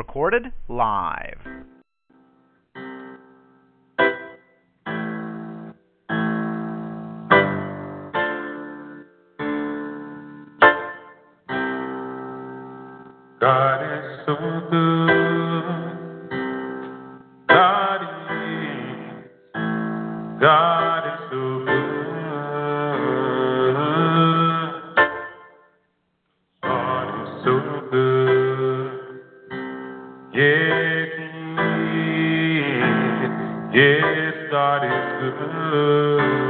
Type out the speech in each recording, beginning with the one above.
Recorded live. God is so good. God is. God Yes, God is good.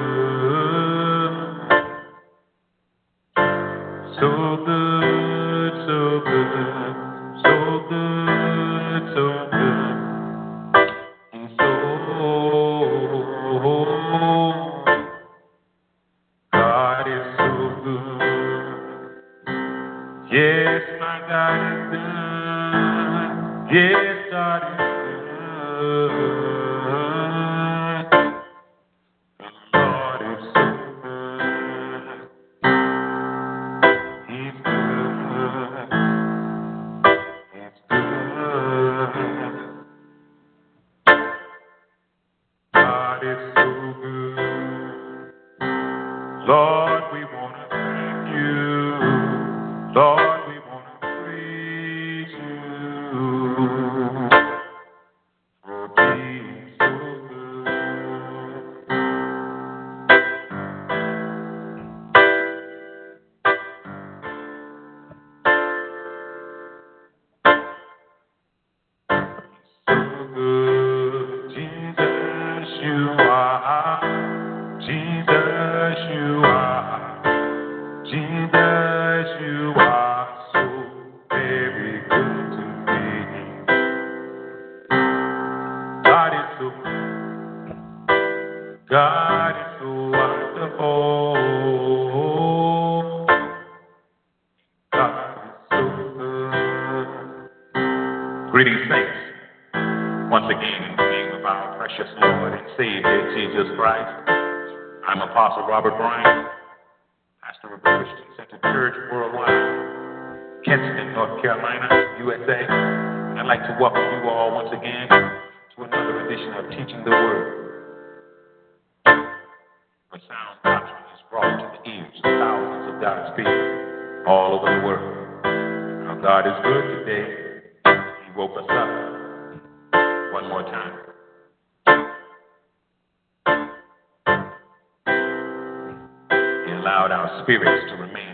Robert Bryan, pastor of Christian Center Church worldwide, Kinston, North Carolina, USA. I'd like to welcome you all once again to another edition of Teaching the Word, where sound doctrine is brought to the ears of thousands of God's people all over the world. Our God is good today. He woke us up spirits to remain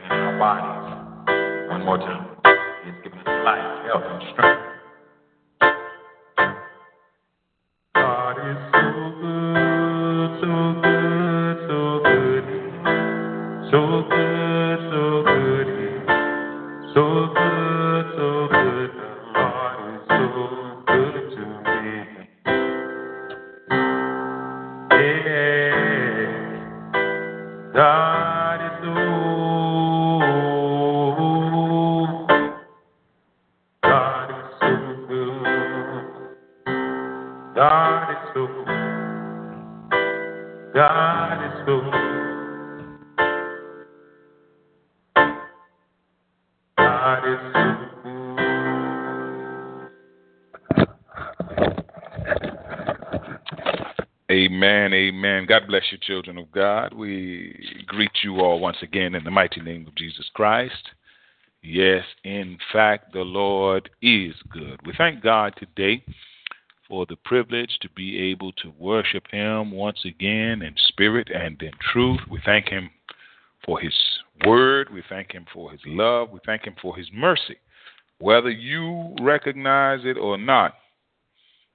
God. We greet you all once again in the mighty name of Jesus Christ. Yes, in fact, the Lord is good. We thank God today for the privilege to be able to worship Him once again in spirit and in truth. We thank Him for His word. We thank Him for His love. We thank Him for His mercy. Whether you recognize it or not,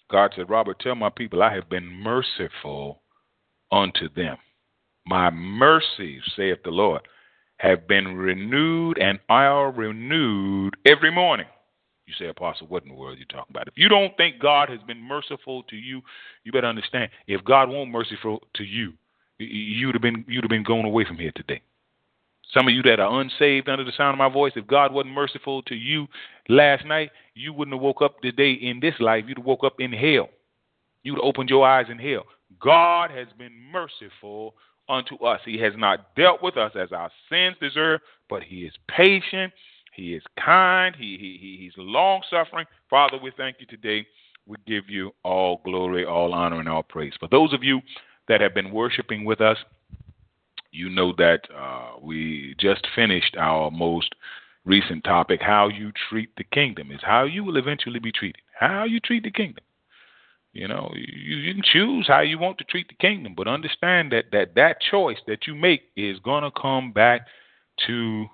God said, Robert, tell my people I have been merciful unto them. My mercy, saith the Lord, have been renewed and are renewed every morning. You say, Apostle, what in the world are you talking about? If you don't think God has been merciful to you, you better understand. If God won't merciful to you, you'd have been you'd have been going away from here today. Some of you that are unsaved under the sound of my voice, if God wasn't merciful to you last night, you wouldn't have woke up today in this life. You'd have woke up in hell. You'd have opened your eyes in hell. God has been merciful unto us. He has not dealt with us as our sins deserve, but He is patient. He is kind. He, he, he's long suffering. Father, we thank you today. We give you all glory, all honor, and all praise. For those of you that have been worshiping with us, you know that uh, we just finished our most recent topic how you treat the kingdom is how you will eventually be treated. How you treat the kingdom. You know, you, you can choose how you want to treat the kingdom, but understand that that, that choice that you make is going to come back to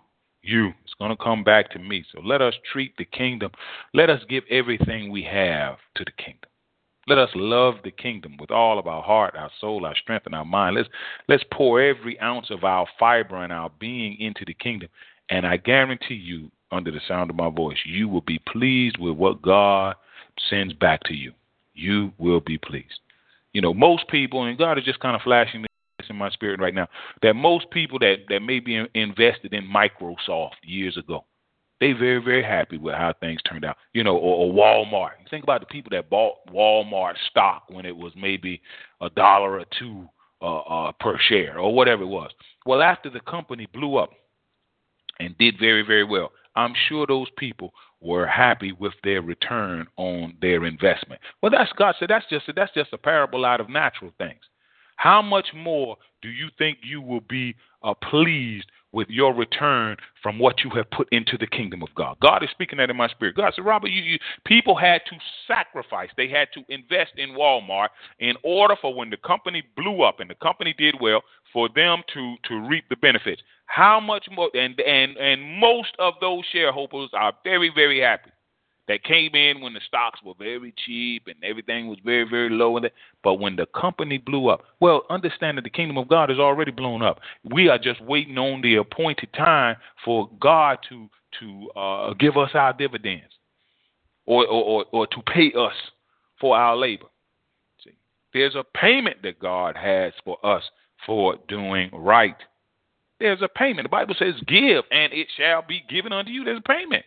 you. It's going to come back to me. So let us treat the kingdom. Let us give everything we have to the kingdom. Let us love the kingdom with all of our heart, our soul, our strength, and our mind. Let's let's pour every ounce of our fiber and our being into the kingdom. And I guarantee you, under the sound of my voice, you will be pleased with what God sends back to you. You will be pleased. You know, most people, and God is just kind of flashing this in my spirit right now, that most people that, that may be invested in Microsoft years ago, they very very happy with how things turned out. You know, or, or Walmart. Think about the people that bought Walmart stock when it was maybe a dollar or two uh, uh, per share or whatever it was. Well, after the company blew up and did very very well, I'm sure those people were happy with their return on their investment. Well, that's God said that's just that's just a parable out of natural things. How much more do you think you will be uh, pleased with your return from what you have put into the kingdom of God. God is speaking that in my spirit. God said, Robert, you, you, people had to sacrifice. They had to invest in Walmart in order for when the company blew up and the company did well, for them to to reap the benefits. How much more? And and and most of those shareholders are very very happy that came in when the stocks were very cheap and everything was very, very low. But when the company blew up, well, understand that the kingdom of God is already blown up. We are just waiting on the appointed time for God to to uh, give us our dividends or, or, or, or to pay us for our labor. See, there's a payment that God has for us for doing right. There's a payment. The Bible says, Give, and it shall be given unto you. There's a payment.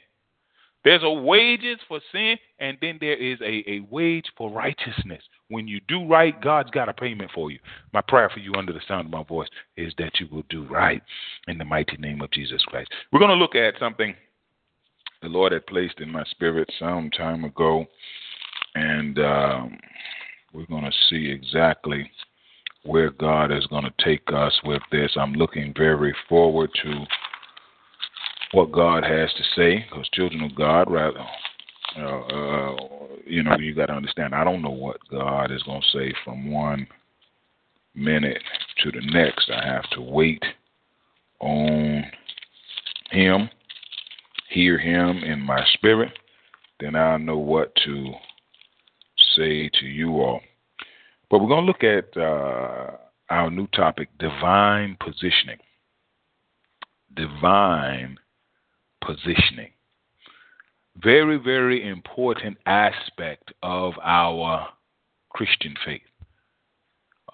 There's a wages for sin, and then there is a, a wage for righteousness. When you do right, God's got a payment for you. My prayer for you under the sound of my voice is that you will do right in the mighty name of Jesus Christ. We're going to look at something the Lord had placed in my spirit some time ago, and um, we're going to see exactly where God is going to take us with this. I'm looking very forward to what God has to say, because children of God, rather, uh, uh, you know, you got to understand. I don't know what God is going to say from one minute to the next. I have to wait on Him, hear Him in my spirit, then I'll know what to say to you all. But we're going to look at uh, our new topic divine positioning. Divine positioning. Very, very important aspect of our Christian faith.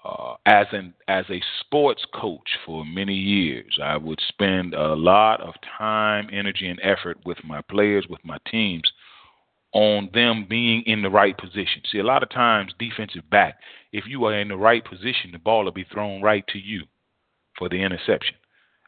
Uh, as an as a sports coach for many years, I would spend a lot of time, energy, and effort with my players, with my teams, on them being in the right position. See, a lot of times, defensive back, if you are in the right position, the ball will be thrown right to you for the interception.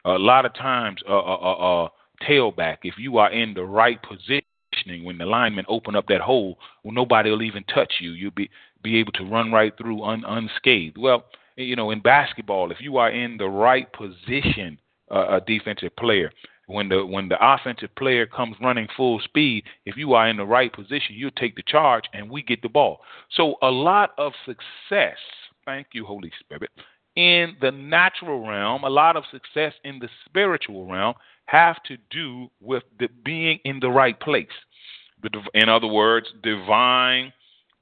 A lot of times, uh, uh, uh, uh tailback, if you are in the right positioning when the linemen open up that hole, well, nobody will even touch you. You'll be be able to run right through un, unscathed. Well, you know, in basketball, if you are in the right position, uh, a defensive player, when the when the offensive player comes running full speed, if you are in the right position, you take the charge and we get the ball. So a lot of success, thank you, Holy Spirit, in the natural realm, a lot of success in the spiritual realm have to do with the being in the right place. In other words, divine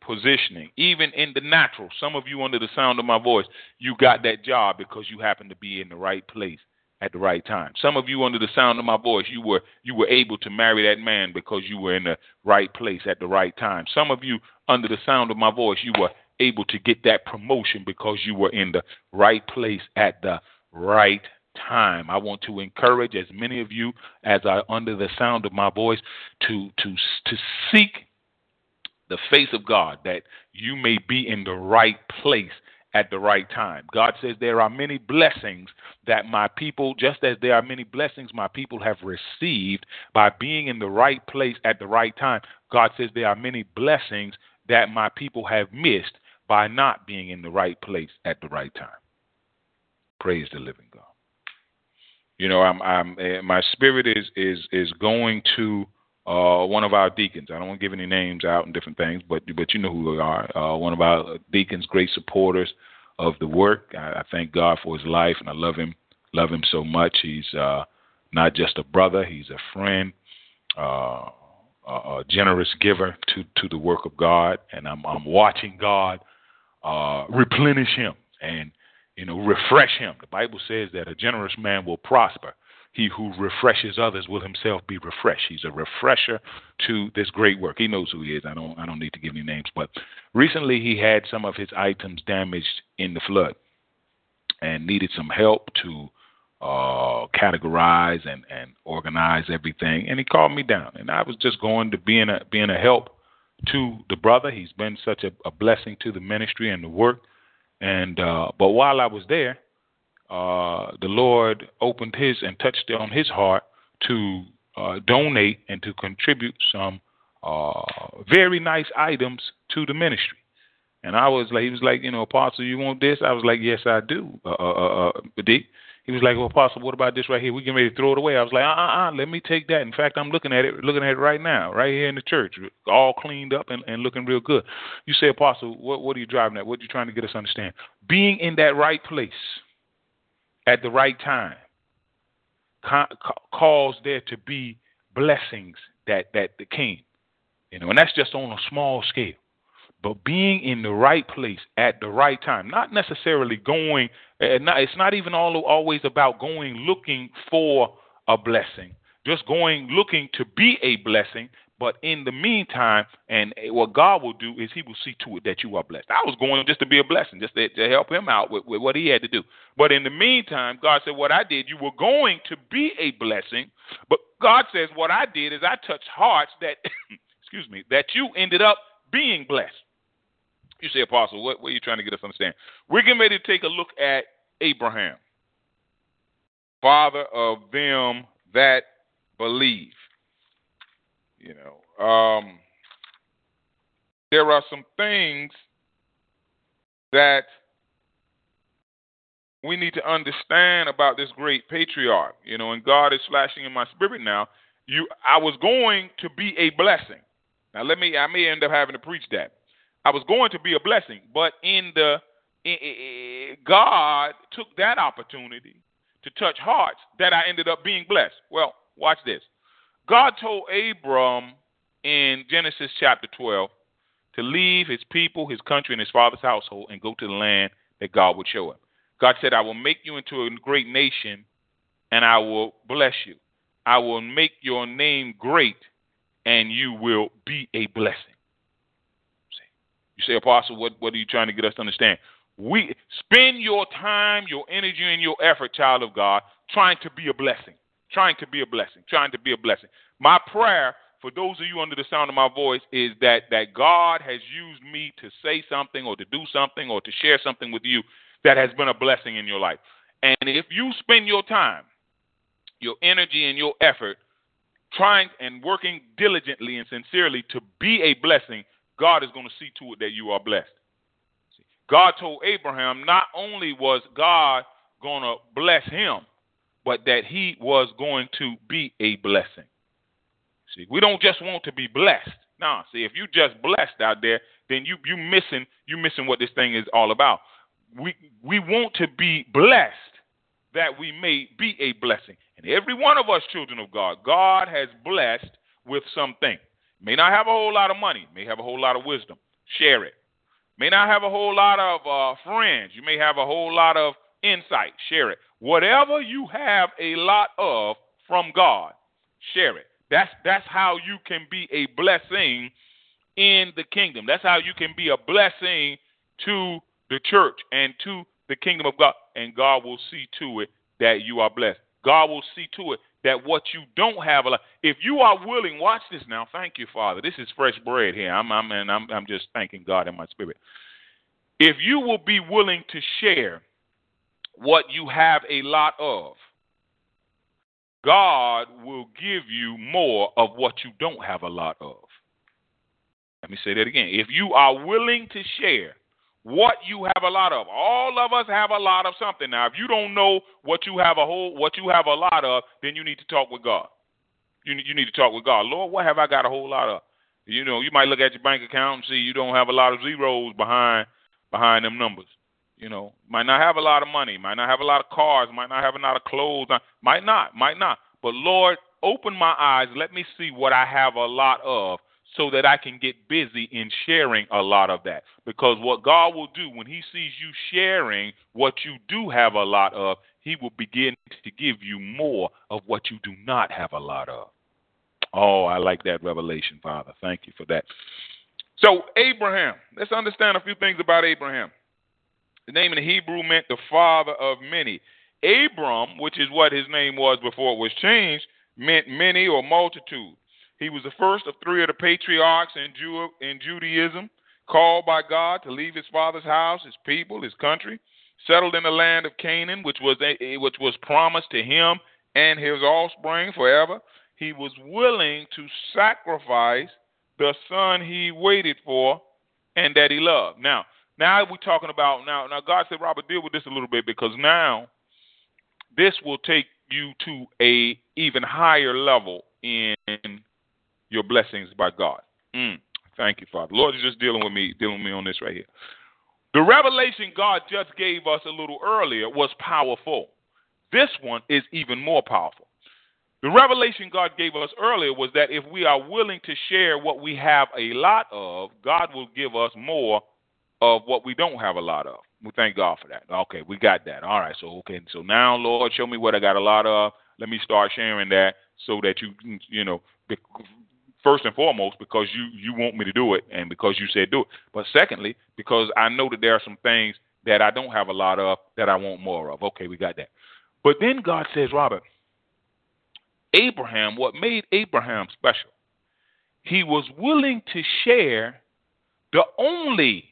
positioning. Even in the natural, some of you under the sound of my voice, you got that job because you happen to be in the right place at the right time. Some of you under the sound of my voice, you were you were able to marry that man because you were in the right place at the right time. Some of you under the sound of my voice, you were able to get that promotion because you were in the right place at the right time. I want to encourage as many of you as are under the sound of my voice to to to seek the face of God that you may be in the right place at the right time. God says there are many blessings that my people, just as there are many blessings my people have received by being in the right place at the right time, God says there are many blessings that my people have missed by not being in the right place at the right time. Praise the living God. You know, I'm, I'm, uh, my spirit is is is going to uh, one of our deacons. I don't want to give any names out and different things, but but you know who they are. Uh, one of our deacons, great supporters of the work. I, I thank God for his life, and I love him, love him so much. He's uh, not just a brother; he's a friend, uh, a generous giver to to the work of God, and I'm I'm watching God uh, replenish him and you know refresh him. The Bible says that a generous man will prosper he who refreshes others will himself be refreshed. He's a refresher to this great work. He knows who he is. I don't I don't need to give any names, but recently he had some of his items damaged in the flood and needed some help to uh, categorize and, and organize everything. And he called me down, and I was just going to being a being a help to the brother. He's been such a, a blessing to the ministry and the work. And uh, but while I was there, uh, the Lord opened his and touched on his heart to uh, donate and to contribute some uh, very nice items to the ministry. And I was like, he was like, you know, Apostle, you want this? I was like, yes, I do. Uh, uh, uh, uh. He was like, well, Apostle, what about this right here? We can ready to throw it away. I was like, uh, uh, uh, let me take that. In fact, I'm looking at it, looking at it right now, right here in the church, all cleaned up and, and looking real good. You say, Apostle, what, what are you driving at? What are you trying to get us to understand? Being in that right place at the right time ca- cause there to be blessings that that came. You know, and that's just on a small scale. But being in the right place at the right time, not necessarily going. Eh, not, it's not even all, always about going looking for a blessing. Just going looking to be a blessing, but in the meantime, and eh, what God will do is He will see to it that you are blessed. I was going just to be a blessing, just to, to help him out with, with what he had to do. But in the meantime, God said, What I did, you were going to be a blessing. But God says, What I did is I touched hearts that, excuse me, that you ended up being blessed. You say, Apostle, what, what are you trying to get us to understand? We're getting ready to take a look at Abraham, father of them that believe. You know, um, there are some things that we need to understand about this great patriarch. You know, and God is flashing in my spirit now. You, I was going to be a blessing. Now, let me. I may end up having to preach that. I was going to be a blessing, but in the in, God took that opportunity to touch hearts that I ended up being blessed. Well, watch this. God told Abram in Genesis chapter 12 to leave his people, his country, and his father's household and go to the land that God would show him. God said, I will make you into a great nation and I will bless you. I will make your name great and you will be a blessing. You say, Apostle, what, what are you trying to get us to understand? We spend your time, your energy, and your effort, child of God, trying to be a blessing trying to be a blessing, trying to be a blessing. My prayer for those of you under the sound of my voice is that that God has used me to say something or to do something or to share something with you that has been a blessing in your life. And if you spend your time, your energy and your effort trying and working diligently and sincerely to be a blessing, God is going to see to it that you are blessed. God told Abraham not only was God going to bless him, but that he was going to be a blessing. See, we don't just want to be blessed. Now, see, if you just blessed out there, then you you missing you missing what this thing is all about. We we want to be blessed that we may be a blessing. And every one of us children of God, God has blessed with something. May not have a whole lot of money, may have a whole lot of wisdom. Share it. May not have a whole lot of uh, friends. You may have a whole lot of insight. Share it. Whatever you have a lot of from God, share it. That's that's how you can be a blessing in the kingdom. That's how you can be a blessing to the church and to the kingdom of God. And God will see to it that you are blessed. God will see to it that what you don't have a lot. If you are willing, watch this now. Thank you, Father. This is fresh bread here. I'm I'm and I'm I'm just thanking God in my spirit. If you will be willing to share what you have a lot of, God will give you more of what you don't have a lot of. Let me say that again. If you are willing to share what you have a lot of, all of us have a lot of something. Now, if you don't know what you have a whole, what you have a lot of, then you need to talk with God. You you need to talk with God. Lord, what have I got a whole lot of? You know, you might look at your bank account and see you don't have a lot of zeros behind behind them numbers. You know, might not have a lot of money, might not have a lot of cars, might not have a lot of clothes, might not, might not. But Lord, open my eyes, let me see what I have a lot of so that I can get busy in sharing a lot of that. Because what God will do when He sees you sharing what you do have a lot of, He will begin to give you more of what you do not have a lot of. Oh, I like that revelation, Father. Thank you for that. So, Abraham, let's understand a few things about Abraham. The name in the Hebrew meant the father of many. Abram, which is what his name was before it was changed, meant many or multitude. He was the first of three of the patriarchs in, Jew- in Judaism, called by God to leave his father's house, his people, his country, settled in the land of Canaan, which was a, which was promised to him and his offspring forever. He was willing to sacrifice the son he waited for and that he loved. Now, now we're talking about now. Now God said, Robert, deal with this a little bit because now this will take you to a even higher level in your blessings by God. Mm, thank you, Father. Lord is just dealing with me, dealing with me on this right here. The revelation God just gave us a little earlier was powerful. This one is even more powerful. The revelation God gave us earlier was that if we are willing to share what we have a lot of, God will give us more of what we don't have a lot of. We thank God for that. Okay, we got that. All right, so okay, so now Lord, show me what I got a lot of. Let me start sharing that so that you you know first and foremost because you you want me to do it and because you said do it. But secondly, because I know that there are some things that I don't have a lot of that I want more of. Okay, we got that. But then God says, Robert, Abraham, what made Abraham special? He was willing to share the only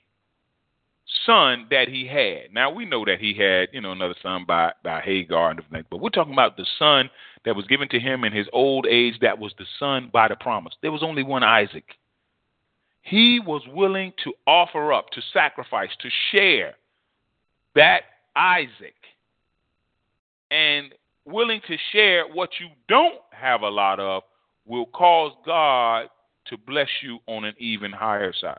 son that he had. Now we know that he had, you know, another son by by Hagar and everything, but we're talking about the son that was given to him in his old age. That was the son by the promise. There was only one Isaac. He was willing to offer up, to sacrifice, to share that Isaac, and willing to share what you don't have a lot of will cause God to bless you on an even higher side.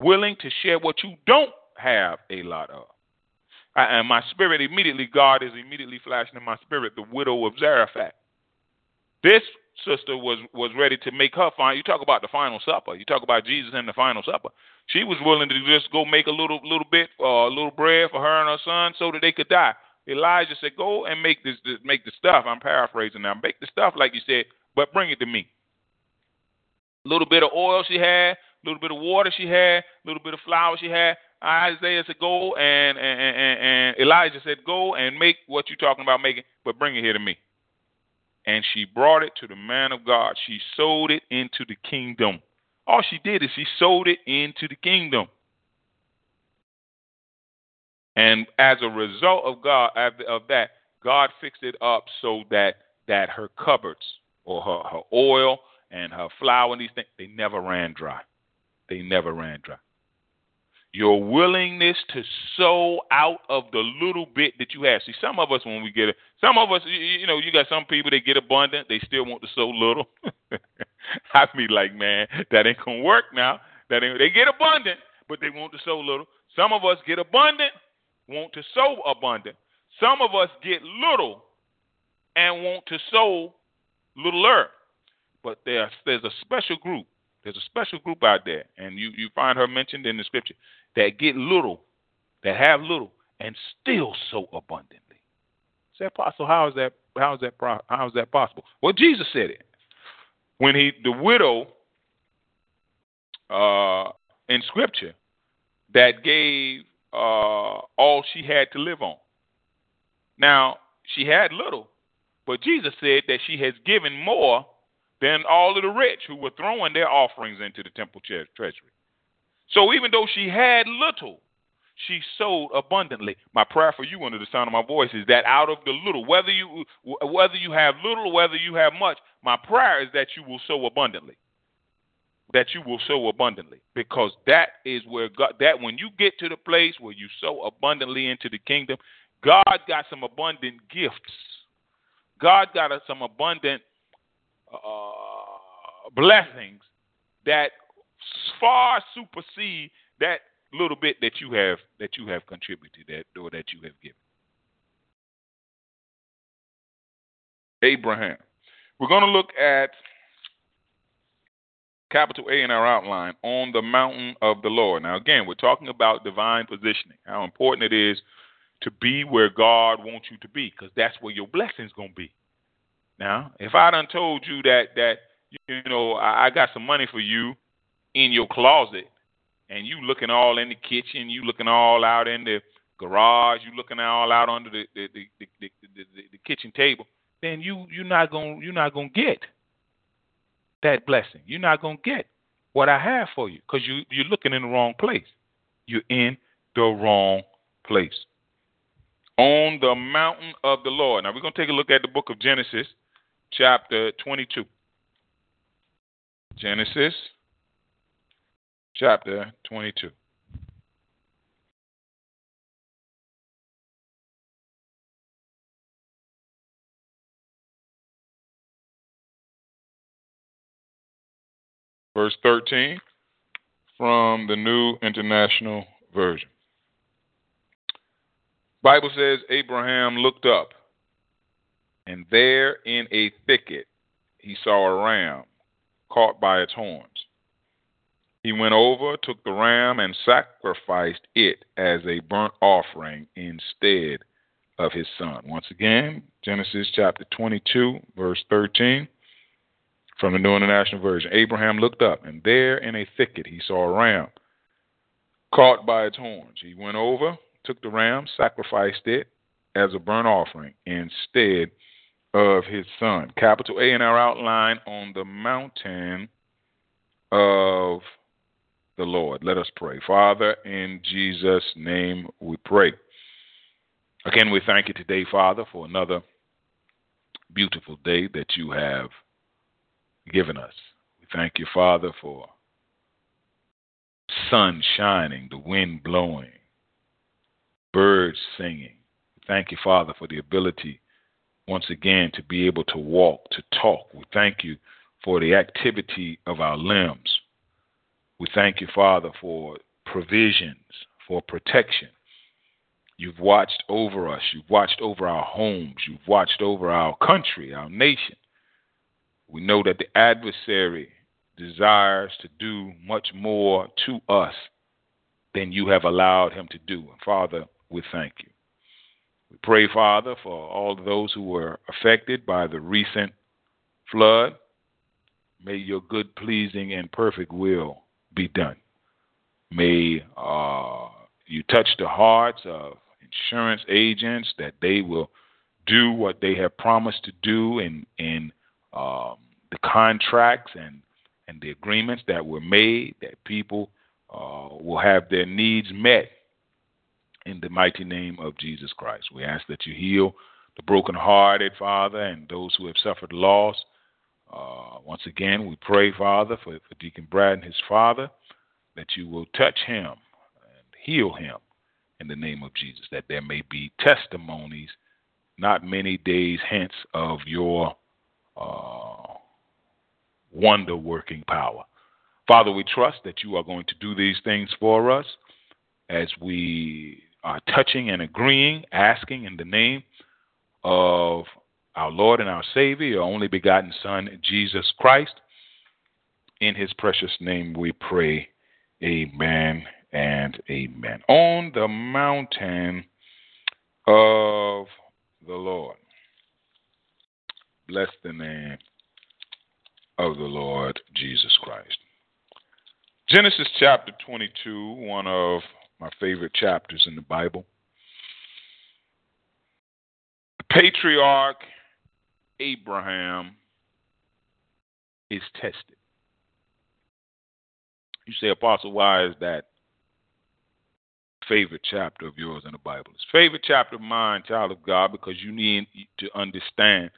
willing to share what you don't have a lot of. And my spirit immediately, God is immediately flashing in my spirit the widow of Zarephath. This sister was was ready to make her final. You talk about the final supper. You talk about Jesus and the final supper. She was willing to just go make a little little bit, uh, a little bread for her and her son, so that they could die. Elijah said, "Go and make this, this make the stuff." I'm paraphrasing now. Make the stuff like you said, but bring it to me. A little bit of oil she had, a little bit of water she had, a little bit of flour she had. Isaiah said, "Go," and and, and and Elijah said, "Go and make what you're talking about making, but bring it here to me." And she brought it to the man of God. She sold it into the kingdom. All she did is she sold it into the kingdom. And as a result of God of that, God fixed it up so that that her cupboards or her, her oil and her flour and these things they never ran dry they never ran dry. Your willingness to sow out of the little bit that you have. See, some of us, when we get it, some of us, you, know, you got some people that get abundant, they still want to sow little. I be like, man, that ain't gonna work now. That ain't, they get abundant, but they want to sow little. Some of us get abundant, want to sow abundant. Some of us get little and want to sow littler. But there's there's a special group there's a special group out there, and you, you find her mentioned in the scripture that get little, that have little, and still so abundantly. Say, Apostle. How is that? How is that? How is that possible? Well, Jesus said it when he the widow uh, in Scripture that gave uh, all she had to live on. Now she had little, but Jesus said that she has given more than all of the rich who were throwing their offerings into the temple treasury. So even though she had little, she sowed abundantly. My prayer for you under the sound of my voice is that out of the little, whether you whether you have little or whether you have much, my prayer is that you will sow abundantly. That you will sow abundantly, because that is where God. That when you get to the place where you sow abundantly into the kingdom, God got some abundant gifts. God got us some abundant uh, blessings that far supersede that little bit that you have that you have contributed that or that you have given. Abraham. We're going to look at capital A in our outline on the mountain of the Lord. Now, again, we're talking about divine positioning, how important it is to be where God wants you to be, because that's where your blessing's going to be. Now, if I done told you that that you know I, I got some money for you in your closet, and you looking all in the kitchen, you looking all out in the garage, you looking all out under the the the, the, the, the, the kitchen table, then you you're not gonna you're not gonna get that blessing. You're not gonna get what I have for you because you you're looking in the wrong place. You're in the wrong place. On the mountain of the Lord. Now we're gonna take a look at the book of Genesis, chapter 22. Genesis chapter 22. Verse 13 from the New International Version. Bible says Abraham looked up, and there in a thicket he saw a ram caught by its horns. He went over, took the ram, and sacrificed it as a burnt offering instead of his son. Once again, Genesis chapter 22, verse 13, from the New International Version. Abraham looked up, and there in a thicket he saw a ram caught by its horns. He went over, took the ram, sacrificed it as a burnt offering instead of his son. Capital A in our outline on the mountain of the Lord. Let us pray. Father, in Jesus' name we pray. Again, we thank you today, Father, for another beautiful day that you have given us. We thank you, Father, for sun shining, the wind blowing, birds singing. Thank you, Father, for the ability once again to be able to walk, to talk. We thank you for the activity of our limbs. We thank you, Father, for provisions, for protection. You've watched over us. You've watched over our homes. You've watched over our country, our nation. We know that the adversary desires to do much more to us than you have allowed him to do. And Father, we thank you. We pray, Father, for all those who were affected by the recent flood. May your good, pleasing, and perfect will be done. May uh, you touch the hearts of insurance agents that they will do what they have promised to do in in um, the contracts and and the agreements that were made. That people uh, will have their needs met in the mighty name of Jesus Christ. We ask that you heal the brokenhearted, Father, and those who have suffered loss. Uh, once again, we pray, Father, for, for Deacon Brad and his father, that you will touch him and heal him in the name of Jesus, that there may be testimonies not many days hence of your uh, wonder working power. Father, we trust that you are going to do these things for us as we are touching and agreeing, asking in the name of our Lord and our Savior, your only begotten Son, Jesus Christ. In his precious name we pray. Amen and amen. On the mountain of the Lord. Bless the name of the Lord Jesus Christ. Genesis chapter 22, one of my favorite chapters in the Bible. The patriarch Abraham is tested. You say, Apostle, why is that favorite chapter of yours in the Bible? It's favorite chapter of mine, child of God, because you need to understand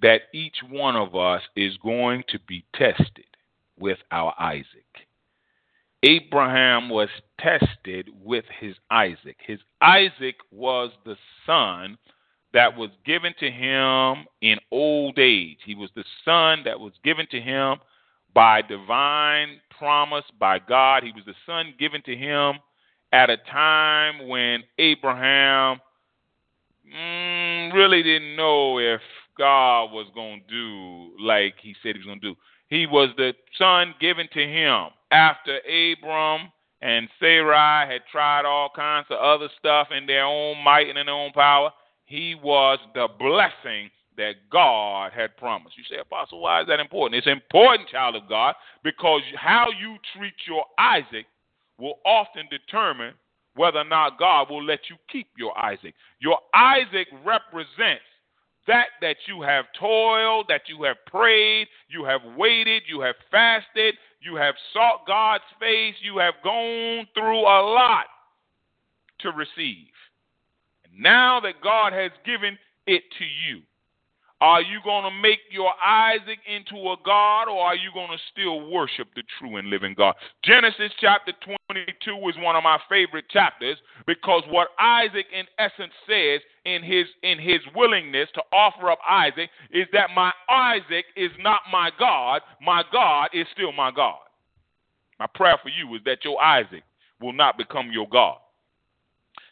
that each one of us is going to be tested with our Isaac. Abraham was tested with his Isaac. His Isaac was the son that was given to him in old age. He was the son that was given to him by divine promise by God. He was the son given to him at a time when Abraham mm, really didn't know if God was going to do like he said he was going to do. He was the son given to him after Abram and Sarai had tried all kinds of other stuff in their own might and in their own power. He was the blessing that God had promised. You say, Apostle, why is that important? It's important, child of God, because how you treat your Isaac will often determine whether or not God will let you keep your Isaac. Your Isaac represents that that you have toiled, that you have prayed, you have waited, you have fasted, you have sought God's face, you have gone through a lot to receive. And now that God has given it to you, are you going to make your Isaac into a God or are you going to still worship the true and living God? Genesis chapter 22 is one of my favorite chapters because what Isaac in essence says in his in his willingness to offer up Isaac is that my Isaac is not my God, my God is still my God. My prayer for you is that your Isaac will not become your God.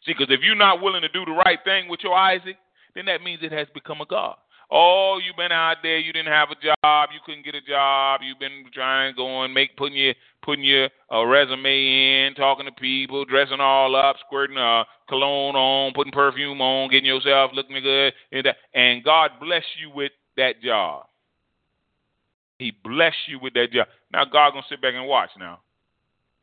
See, because if you're not willing to do the right thing with your Isaac, then that means it has become a God. Oh, you've been out there, you didn't have a job, you couldn't get a job, you've been trying going, make putting your putting your uh, resume in, talking to people, dressing all up, squirting uh, cologne on, putting perfume on, getting yourself looking good, and, and God bless you with that job. He bless you with that job. Now God gonna sit back and watch now.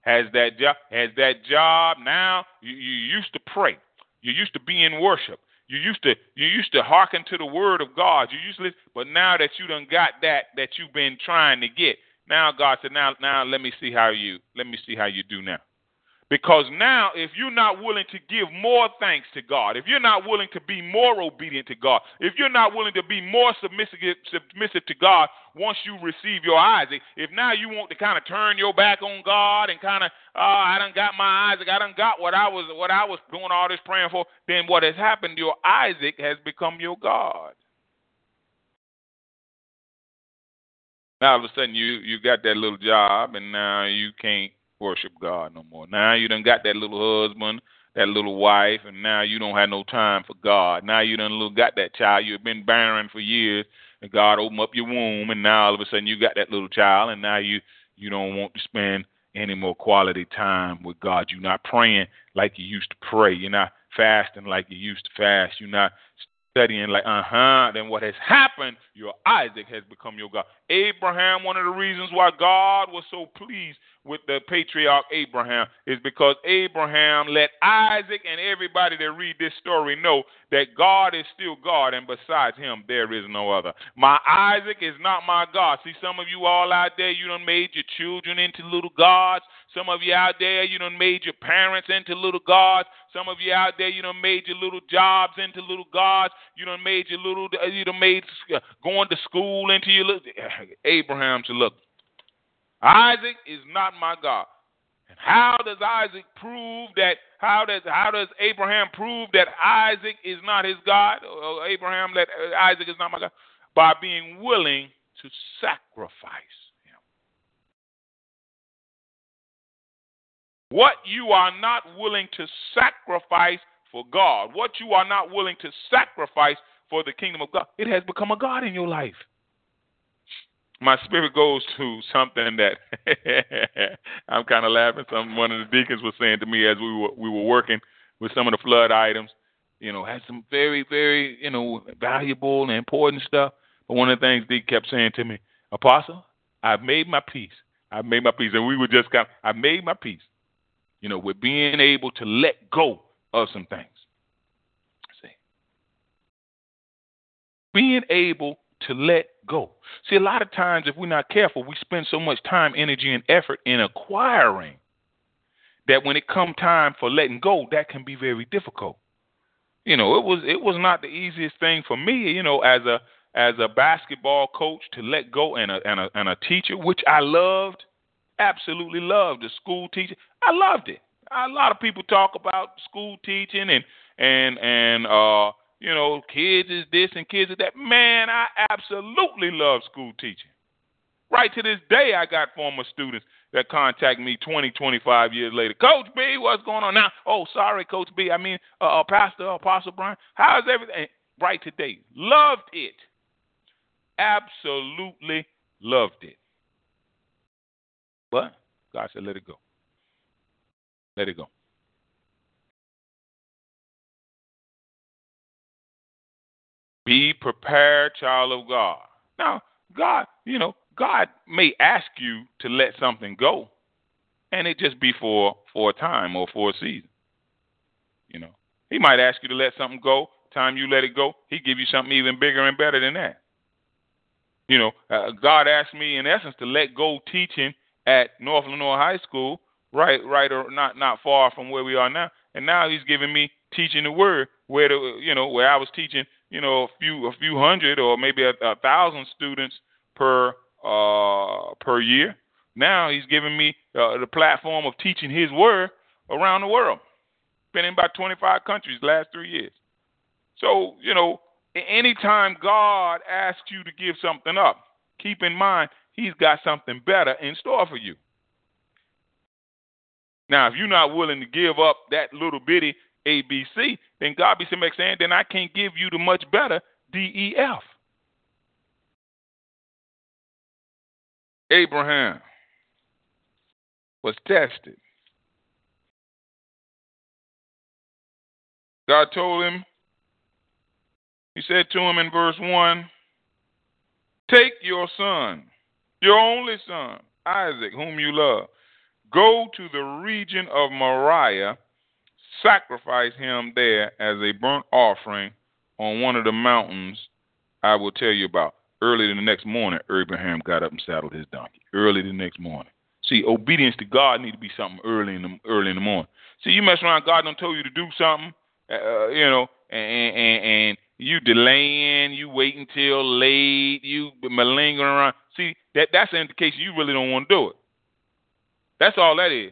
Has that job has that job now? You, you used to pray. You used to be in worship. You used to you used to hearken to the word of God. You used to but now that you done got that that you've been trying to get, now God said, now now let me see how you let me see how you do now. Because now, if you're not willing to give more thanks to God, if you're not willing to be more obedient to God, if you're not willing to be more submissive, submissive to God once you receive your Isaac, if now you want to kind of turn your back on God and kind of, oh, ah, I done got my Isaac, I done got what I was what I was doing all this praying for, then what has happened? Your Isaac has become your God. Now all of a sudden you you got that little job and now you can't worship God no more. Now you done got that little husband, that little wife, and now you don't have no time for God. Now you done little got that child. You've been barren for years, and God opened up your womb, and now all of a sudden you got that little child, and now you you don't want to spend any more quality time with God. You're not praying like you used to pray. You're not fasting like you used to fast. You're not studying like, uh huh. Then what has happened? Your Isaac has become your God. Abraham, one of the reasons why God was so pleased with the patriarch Abraham is because Abraham let Isaac and everybody that read this story know that God is still God and besides him there is no other. My Isaac is not my God. See, some of you all out there, you done made your children into little gods. Some of you out there, you done made your parents into little gods. Some of you out there, you done made your little jobs into little gods. You done made your little, you done made uh, going to school into your little. Abraham to look. Isaac is not my God. And how does Isaac prove that? How does how does Abraham prove that Isaac is not his God? Or Abraham that uh, Isaac is not my God by being willing to sacrifice him. What you are not willing to sacrifice for God, what you are not willing to sacrifice for the kingdom of God, it has become a God in your life my spirit goes to something that I'm kind of laughing. Some one of the deacons was saying to me as we were we were working with some of the flood items. you know, had some very, very, you know, valuable and important stuff. But one of the things they kept saying to me, Apostle, I've made my peace. I've made my peace. And we were just kind of, I made my peace. You know, with being able to let go of some things. See? Being able to let go. See, a lot of times, if we're not careful, we spend so much time, energy, and effort in acquiring that when it come time for letting go, that can be very difficult. You know, it was it was not the easiest thing for me, you know, as a as a basketball coach to let go and a and a and a teacher, which I loved, absolutely loved the school teacher. I loved it. A lot of people talk about school teaching and and and uh you know, kids is this and kids is that. Man, I absolutely love school teaching. Right to this day, I got former students that contact me 20, 25 years later. Coach B, what's going on now? Oh, sorry, Coach B. I mean, uh, uh, Pastor Apostle Brian. How's everything? Right today. Loved it. Absolutely loved it. But God said, let it go. Let it go. Be prepared, child of God. Now, God, you know, God may ask you to let something go, and it just be for for a time or for a season. You know, He might ask you to let something go. Time you let it go, He give you something even bigger and better than that. You know, uh, God asked me in essence to let go teaching at North Lenoir High School, right, right, or not, not far from where we are now. And now He's giving me teaching the Word, where the, you know, where I was teaching, you know, a few, a few hundred or maybe a, a thousand students per uh, per year. Now He's giving me uh, the platform of teaching His Word around the world. Been in about 25 countries last three years. So you know, anytime God asks you to give something up, keep in mind He's got something better in store for you. Now, if you're not willing to give up that little bitty ABC, then God be saying, then I can't give you the much better DEF. Abraham was tested. God told him, He said to him in verse 1 Take your son, your only son, Isaac, whom you love, go to the region of Moriah, sacrifice him there as a burnt offering on one of the mountains I will tell you about. Early the next morning, Abraham got up and saddled his donkey. Early the next morning. See, obedience to God need to be something early in the early in the morning. See, you mess around, God don't tell you to do something, uh, you know, and, and and you delaying, you waiting till late, you malingering around. See, that that's an indication you really don't want to do it. That's all that is.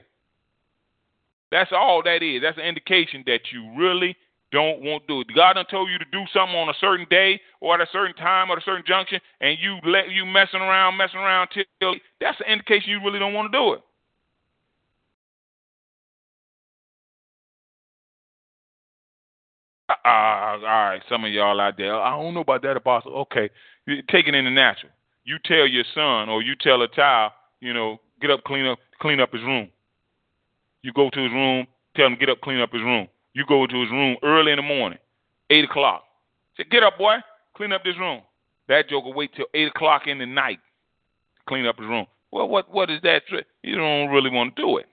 That's all that is. That's an indication that you really don't want to do it. God done told you to do something on a certain day or at a certain time or a certain junction, and you let you messing around, messing around till that's an indication you really don't want to do it. Uh, all right, some of y'all out there, I don't know about that apostle. Okay, take it in the natural. You tell your son or you tell a child, you know, get up, clean up, clean up his room. You go to his room, tell him get up, clean up his room. You go to his room early in the morning, eight o'clock. Say, get up, boy, clean up this room. That joker wait till eight o'clock in the night to clean up his room. Well, what what is that? You don't really want to do it.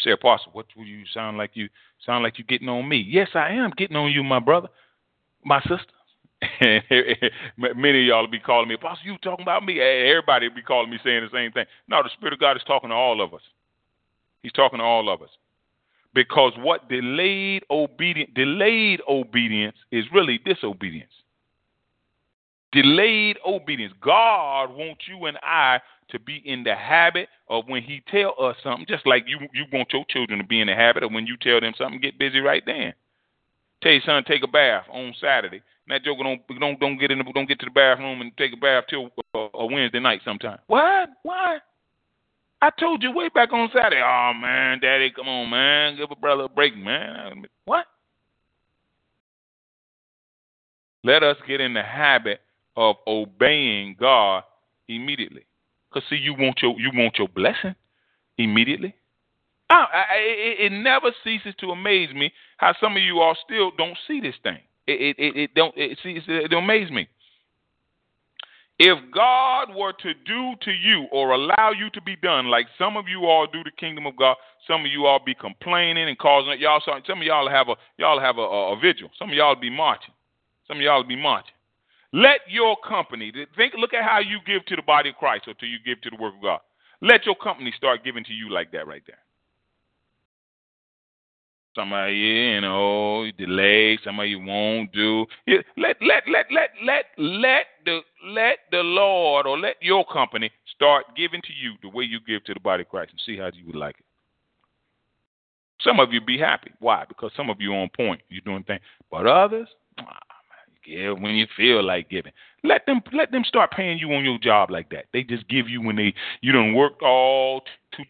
Say, Apostle, what do you sound like? You sound like you getting on me. Yes, I am getting on you, my brother, my sister. Many of y'all will be calling me, Apostle, you talking about me? Everybody will be calling me saying the same thing. No, the Spirit of God is talking to all of us. He's talking to all of us. Because what delayed obedience delayed obedience is really disobedience. Delayed obedience. God wants you and I to be in the habit of when He tell us something, just like you you want your children to be in the habit of when you tell them something, get busy right then. Tell your son take a bath on Saturday. That joker don't don't don't get in the, don't get to the bathroom and take a bath till uh, a Wednesday night sometime. What? Why? I told you way back on Saturday. Oh man, Daddy, come on, man, give a brother a break, man. What? Let us get in the habit of obeying God immediately. Cause see, you want your you want your blessing immediately. I, I, it, it never ceases to amaze me how some of you all still don't see this thing. It it, it don't it, see, it don't amaze me. If God were to do to you or allow you to be done, like some of you all do the kingdom of God, some of you all be complaining and causing y'all. Some of y'all have a y'all have a, a, a vigil. Some of y'all be marching. Some of y'all be marching. Let your company think. Look at how you give to the body of Christ or to you give to the work of God. Let your company start giving to you like that right there. Some of you, you know, delay. Some of you won't do. Let let let let let let the let the Lord or let your company start giving to you the way you give to the body of Christ, and see how you would like it. Some of you be happy. Why? Because some of you on point. You're doing things. But others, ah, give when you feel like giving. Let them let them start paying you on your job like that. They just give you when they you don't work all two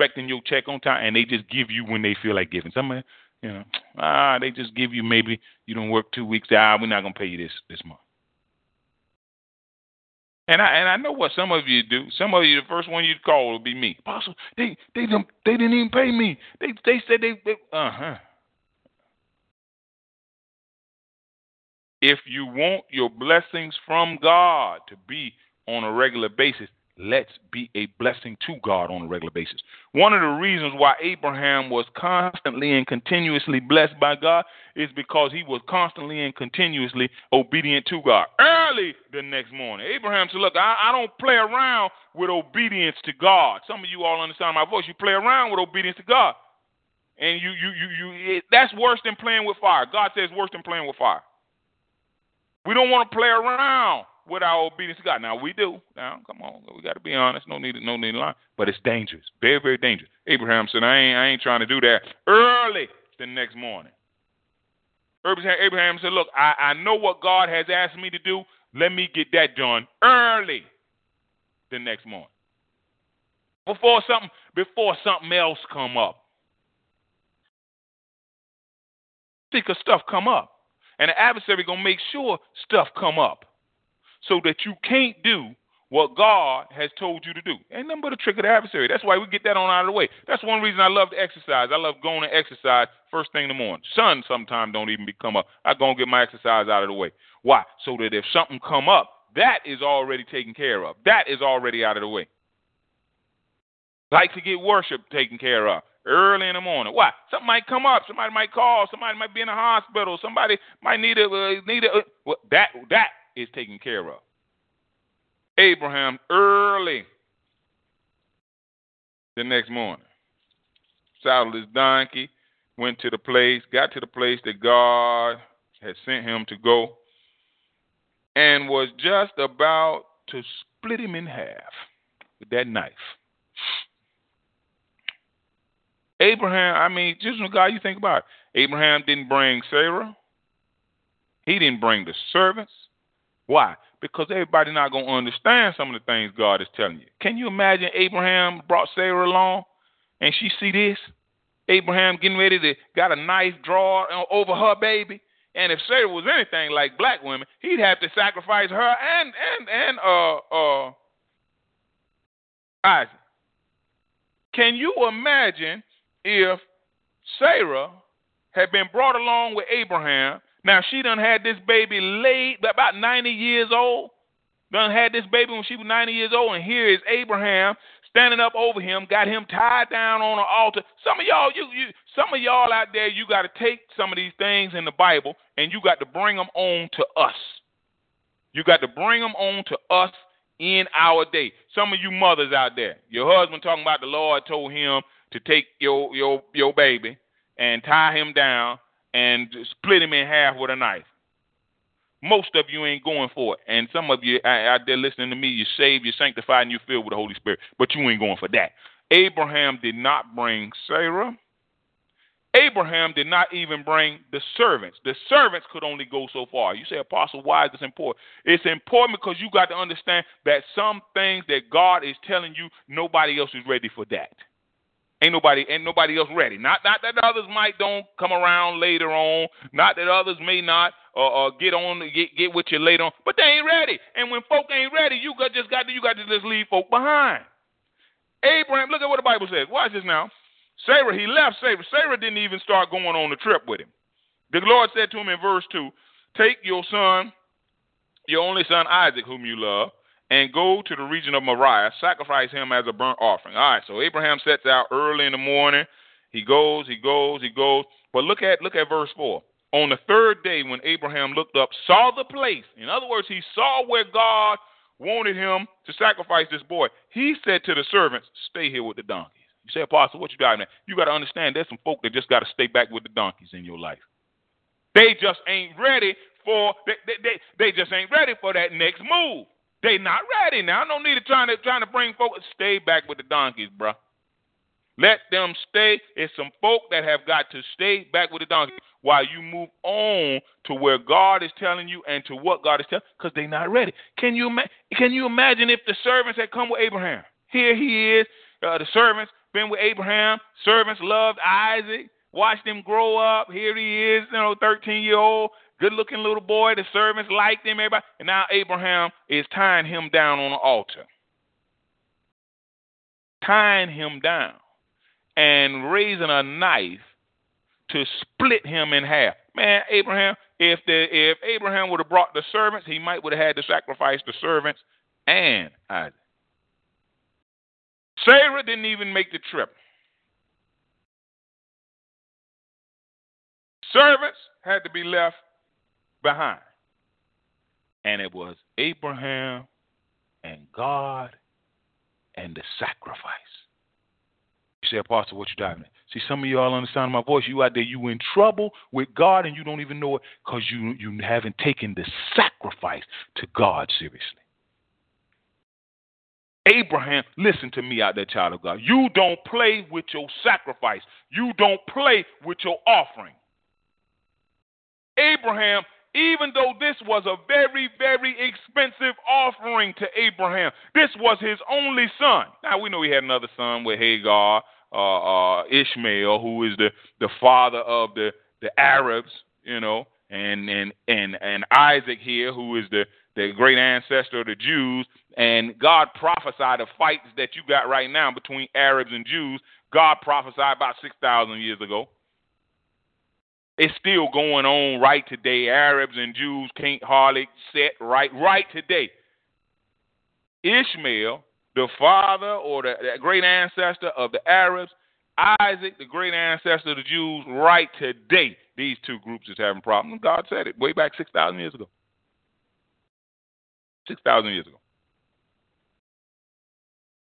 expecting your check on time, and they just give you when they feel like giving. Some, you know, ah, they just give you maybe you don't work two weeks. Ah, we're not gonna pay you this this month. And I and I know what some of you do. Some of you, the first one you'd call would be me. Apostle, they they didn't they didn't even pay me. They they said they, they uh huh. If you want your blessings from God to be on a regular basis, let's be a blessing to God on a regular basis. One of the reasons why Abraham was constantly and continuously blessed by God is because he was constantly and continuously obedient to God. Early the next morning, Abraham said, Look, I, I don't play around with obedience to God. Some of you all understand my voice. You play around with obedience to God. And you, you, you, you, it, that's worse than playing with fire. God says worse than playing with fire. We don't want to play around with our obedience to God. Now we do. Now come on, we got to be honest. No need, no need to lie. But it's dangerous, very, very dangerous. Abraham said, "I ain't, I ain't trying to do that." Early the next morning, Abraham said, "Look, I, I know what God has asked me to do. Let me get that done early the next morning before something before something else come up." See, cause stuff come up, and the adversary gonna make sure stuff come up so that you can't do what God has told you to do. Ain't nothing but a trick of the adversary. That's why we get that on out of the way. That's one reason I love to exercise. I love going to exercise first thing in the morning. Sun sometimes don't even become up. I go and get my exercise out of the way. Why? So that if something come up, that is already taken care of. That is already out of the way. Like to get worship taken care of early in the morning. Why? Something might come up. Somebody might call. Somebody might be in a hospital. Somebody might need a uh, need a. Uh, that that is taken care of. Abraham early the next morning saddled his donkey, went to the place, got to the place that God had sent him to go, and was just about to split him in half with that knife. Abraham, I mean, just God, you think about it. Abraham didn't bring Sarah. He didn't bring the servants. Why? Because everybody not to understand some of the things God is telling you. Can you imagine Abraham brought Sarah along and she see this? Abraham getting ready to got a knife draw over her baby. And if Sarah was anything like black women, he'd have to sacrifice her and and and uh uh Isaac. Can you imagine if Sarah had been brought along with Abraham now she done had this baby late, about 90 years old. Done had this baby when she was 90 years old, and here is Abraham standing up over him, got him tied down on an altar. Some of y'all, you, you, some of y'all out there, you got to take some of these things in the Bible and you got to bring them on to us. You got to bring them on to us in our day. Some of you mothers out there, your husband talking about the Lord told him to take your your your baby and tie him down and split him in half with a knife. Most of you ain't going for it. And some of you out there listening to me, you're saved, you're sanctified, and you're filled with the Holy Spirit. But you ain't going for that. Abraham did not bring Sarah. Abraham did not even bring the servants. The servants could only go so far. You say, Apostle, why is this important? It's important because you got to understand that some things that God is telling you, nobody else is ready for that. Ain't nobody, ain't nobody else ready. Not, not that others might don't come around later on. Not that others may not uh, uh, get on, get get with you later on. But they ain't ready. And when folk ain't ready, you got just got to, you got to just leave folk behind. Abraham, look at what the Bible says. Watch this now. Sarah, he left Sarah. Sarah didn't even start going on the trip with him. The Lord said to him in verse 2 Take your son, your only son Isaac, whom you love, and go to the region of Moriah, sacrifice him as a burnt offering. All right, so Abraham sets out early in the morning. He goes, he goes, he goes. But look at look at verse 4. On the third day, when Abraham looked up, saw the place. In other words, he saw where God wanted him to sacrifice this boy. He said to the servants, Stay here with the donkeys. You say, Apostle, what you got? Now? You got to understand there's some folk that just got to stay back with the donkeys in your life. They just ain't ready for they, they, they, they just ain't ready for that next move. They not ready now. No need to trying to trying to bring folks. Stay back with the donkeys, bruh. Let them stay. It's some folk that have got to stay back with the donkeys while you move on to where God is telling you and to what God is telling, because they're not ready. Can you can you imagine if the servants had come with Abraham? Here he is. Uh, the servants been with Abraham. Servants loved Isaac. Watched him grow up. Here he is, you know, 13 year old, good looking little boy. The servants liked him, everybody. And now Abraham is tying him down on the altar. Tying him down and raising a knife to split him in half. Man, Abraham, if the if Abraham would have brought the servants, he might would have had to sacrifice the servants and Isaac. Sarah didn't even make the trip. Servants had to be left behind. And it was Abraham and God and the sacrifice. You say, Apostle, what you driving at? See, some of y'all understand my voice. You out there, you in trouble with God, and you don't even know it because you you haven't taken the sacrifice to God seriously. Abraham, listen to me out there, child of God. You don't play with your sacrifice. You don't play with your offering. Abraham, even though this was a very, very expensive offering to Abraham, this was his only son. Now we know he had another son with Hagar, uh, uh, Ishmael, who is the, the father of the, the Arabs, you know, and, and, and, and Isaac here, who is the, the great ancestor of the Jews. And God prophesied the fights that you got right now between Arabs and Jews. God prophesied about 6,000 years ago. It's still going on right today. Arabs and Jews can't hardly set right right today. Ishmael, the father or the, the great ancestor of the Arabs, Isaac, the great ancestor of the Jews, right today, these two groups is having problems. God said it way back 6,000 years ago. 6,000 years ago.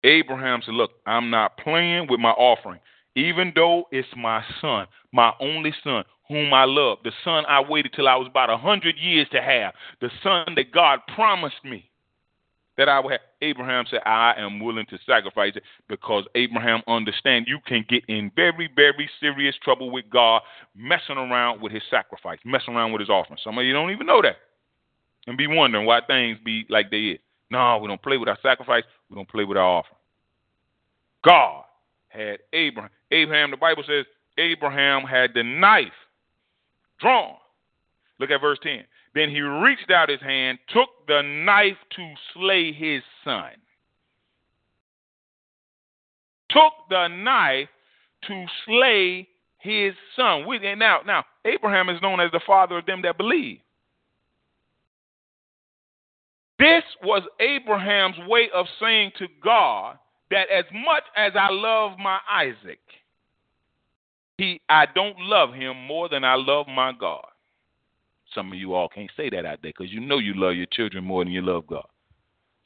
Abraham said, Look, I'm not playing with my offering, even though it's my son, my only son, whom I love, the son I waited till I was about a hundred years to have, the son that God promised me that I would have. Abraham said, I am willing to sacrifice it because Abraham understand you can get in very, very serious trouble with God messing around with his sacrifice, messing around with his offering. Some of you don't even know that and be wondering why things be like they is. No, we don't play with our sacrifice. We don't play with our offering. God had Abraham. Abraham, the Bible says, Abraham had the knife drawn. Look at verse 10. Then he reached out his hand, took the knife to slay his son. Took the knife to slay his son. Now, now, Abraham is known as the father of them that believe. This was Abraham's way of saying to God that as much as I love my Isaac, he I don't love him more than I love my God. Some of you all can't say that out there because you know you love your children more than you love God.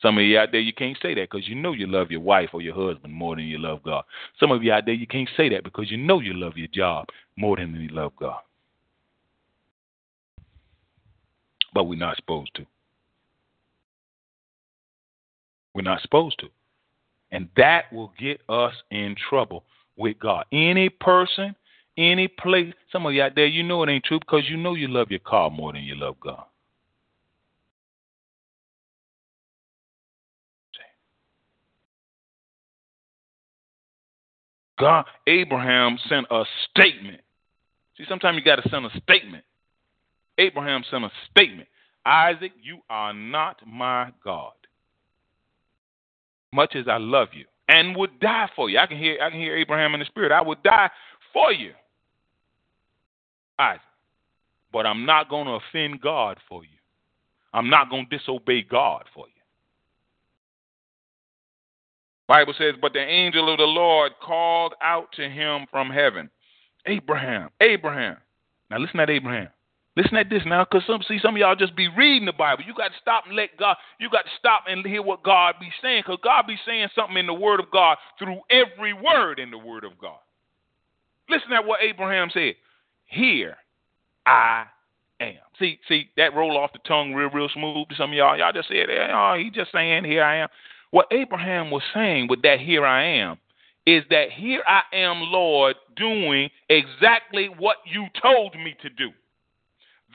Some of you out there, you can't say that because you know you love your wife or your husband more than you love God. Some of you out there, you can't say that because you know you love your job more than you love God. But we're not supposed to. We're not supposed to. And that will get us in trouble with God. Any person, any place, some of you out there, you know it ain't true because you know you love your car more than you love God. God, Abraham sent a statement. See, sometimes you got to send a statement. Abraham sent a statement Isaac, you are not my God. Much as I love you, and would die for you. I can hear I can hear Abraham in the spirit. I would die for you. Isaac. But I'm not going to offend God for you. I'm not going to disobey God for you. Bible says, but the angel of the Lord called out to him from heaven, Abraham, Abraham. Now listen at Abraham. Listen at this now, because some see some of y'all just be reading the Bible. You got to stop and let God. You got to stop and hear what God be saying, because God be saying something in the Word of God through every word in the Word of God. Listen at what Abraham said. Here I am. See, see that roll off the tongue real, real smooth to some of y'all. Y'all just said, oh, he just saying, here I am. What Abraham was saying with that here I am is that here I am, Lord, doing exactly what you told me to do.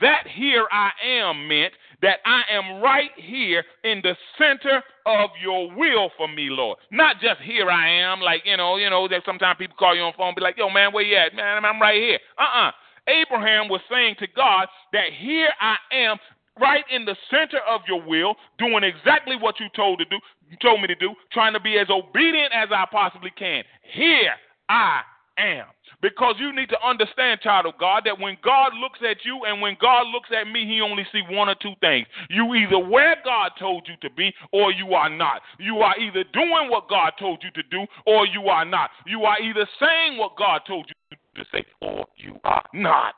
That here I am meant that I am right here in the center of your will for me, Lord. Not just here I am, like, you know, you know, that sometimes people call you on the phone be like, yo, man, where you at? Man, I'm right here. Uh-uh. Abraham was saying to God that here I am right in the center of your will, doing exactly what you told to do, you told me to do, trying to be as obedient as I possibly can. Here I am. Because you need to understand, child of God, that when God looks at you and when God looks at me, he only see one or two things. You either where God told you to be or you are not. You are either doing what God told you to do or you are not. You are either saying what God told you to say or you are not.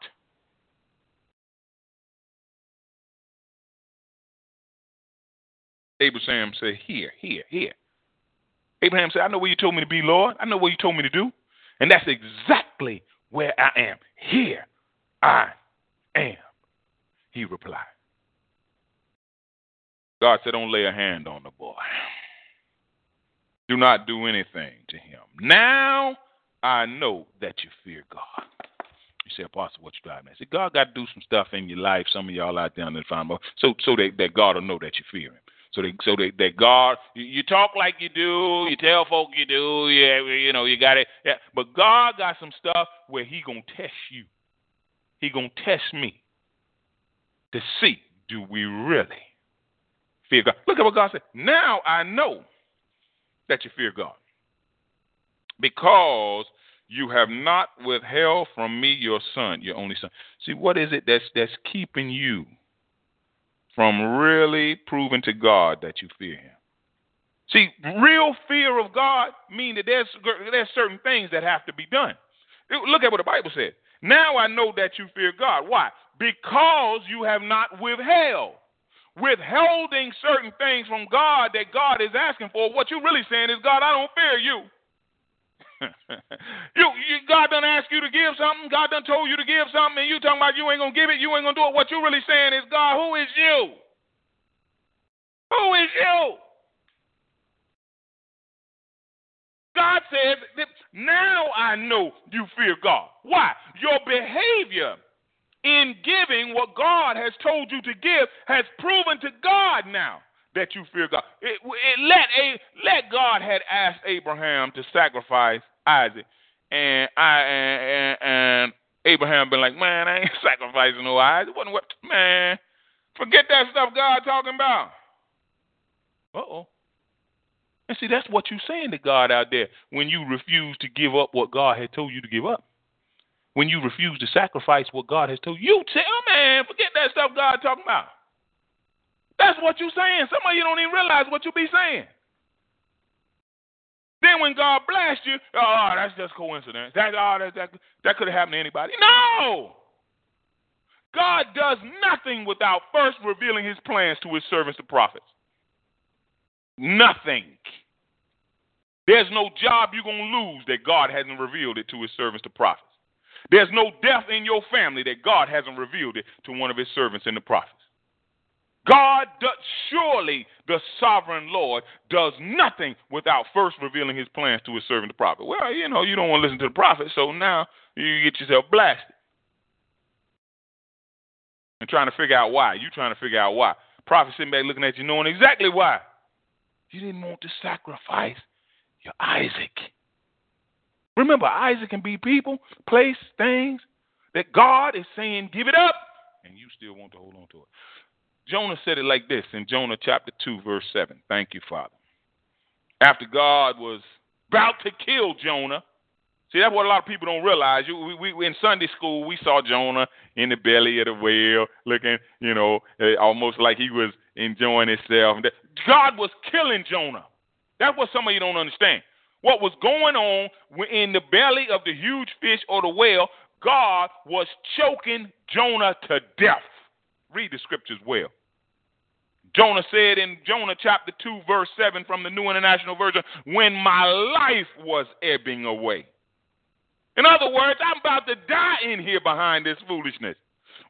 Abraham said, Here, here, here. Abraham said, I know where you told me to be, Lord. I know what you told me to do. And that's exactly where I am. Here I am, he replied. God said, Don't lay a hand on the boy. Do not do anything to him. Now I know that you fear God. You say, Apostle, what you driving at? See, God got to do some stuff in your life. Some of y'all out there in the farm, so so that, that God will know that you fear Him. So that so that God, you, you talk like you do, you tell folk you do, yeah, you know, you got it. Yeah, but God got some stuff where He gonna test you. He gonna test me to see do we really fear God. Look at what God said. Now I know that you fear God because you have not withheld from me your son, your only son. See, what is it that's that's keeping you from really proving to God that you fear him? See, real fear of God means that there's there's certain things that have to be done. Look at what the Bible says. Now I know that you fear God. Why? Because you have not withheld. Withholding certain things from God that God is asking for. What you're really saying is, God, I don't fear you. You, you, God done asked you to give something. God done told you to give something, and you talking about you ain't gonna give it. You ain't gonna do it. What you really saying is, God, who is you? Who is you? God says, now I know you fear God. Why? Your behavior in giving what God has told you to give has proven to God now that you fear God. It, it, let a let God had asked Abraham to sacrifice Isaac, and I and, and, Abraham been like, man, I ain't sacrificing no Isaac. It wasn't what man. Forget that stuff God talking about. Uh oh. And see, that's what you're saying to God out there when you refuse to give up what God had told you to give up. When you refuse to sacrifice what God has told you, tell man, forget that stuff God talking about. That's what you're saying. Some of you don't even realize what you be saying. Then when God blessed you, oh, that's just coincidence. That, oh, that, that, that could have happened to anybody. No! God does nothing without first revealing his plans to his servants, the prophets. Nothing. There's no job you're going to lose that God hasn't revealed it to his servants, the prophets. There's no death in your family that God hasn't revealed it to one of his servants in the prophets. God does surely the sovereign Lord does nothing without first revealing his plans to his servant the prophet. Well, you know, you don't want to listen to the prophet, so now you get yourself blasted. And trying to figure out why. You trying to figure out why. Prophet sitting back looking at you knowing exactly why. You didn't want to sacrifice your Isaac. Remember, Isaac can be people, place, things that God is saying, give it up, and you still want to hold on to it. Jonah said it like this in Jonah chapter 2, verse 7. Thank you, Father. After God was about to kill Jonah. See, that's what a lot of people don't realize. We, we in Sunday school, we saw Jonah in the belly of the whale, looking, you know, uh, almost like he was enjoying himself. God was killing Jonah. That's what some of you don't understand. What was going on in the belly of the huge fish or the whale, God was choking Jonah to death. Read the scriptures well. Jonah said in Jonah chapter 2, verse 7 from the New International Version, when my life was ebbing away. In other words, I'm about to die in here behind this foolishness.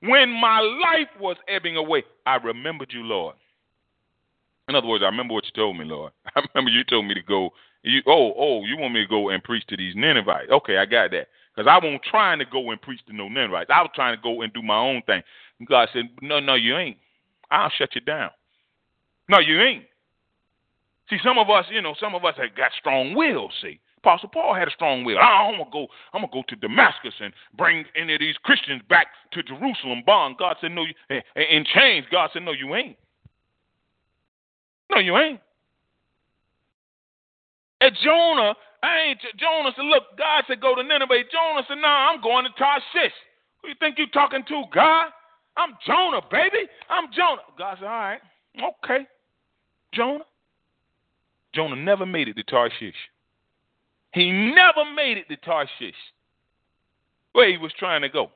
When my life was ebbing away, I remembered you, Lord. In other words, I remember what you told me, Lord. I remember you told me to go. You, oh, oh, you want me to go and preach to these Ninevites? Okay, I got that. Because I wasn't trying to go and preach to no Ninevites. I was trying to go and do my own thing. God said, No, no, you ain't. I'll shut you down. No, you ain't. See, some of us, you know, some of us have got strong will. See, Apostle Paul had a strong will. Ah, I'm gonna go. I'm gonna go to Damascus and bring any of these Christians back to Jerusalem. Bond. God said, no. You, eh, eh, in chains. God said, no, you ain't. No, you ain't. And Jonah, I ain't. Jonah said, look. God said, go to Nineveh. Jonah said, no, I'm going to Tarshish. Who you think you talking to, God? I'm Jonah, baby. I'm Jonah. God said, all right, okay. Jonah. Jonah never made it to Tarshish. He never made it to Tarshish, where he was trying to go.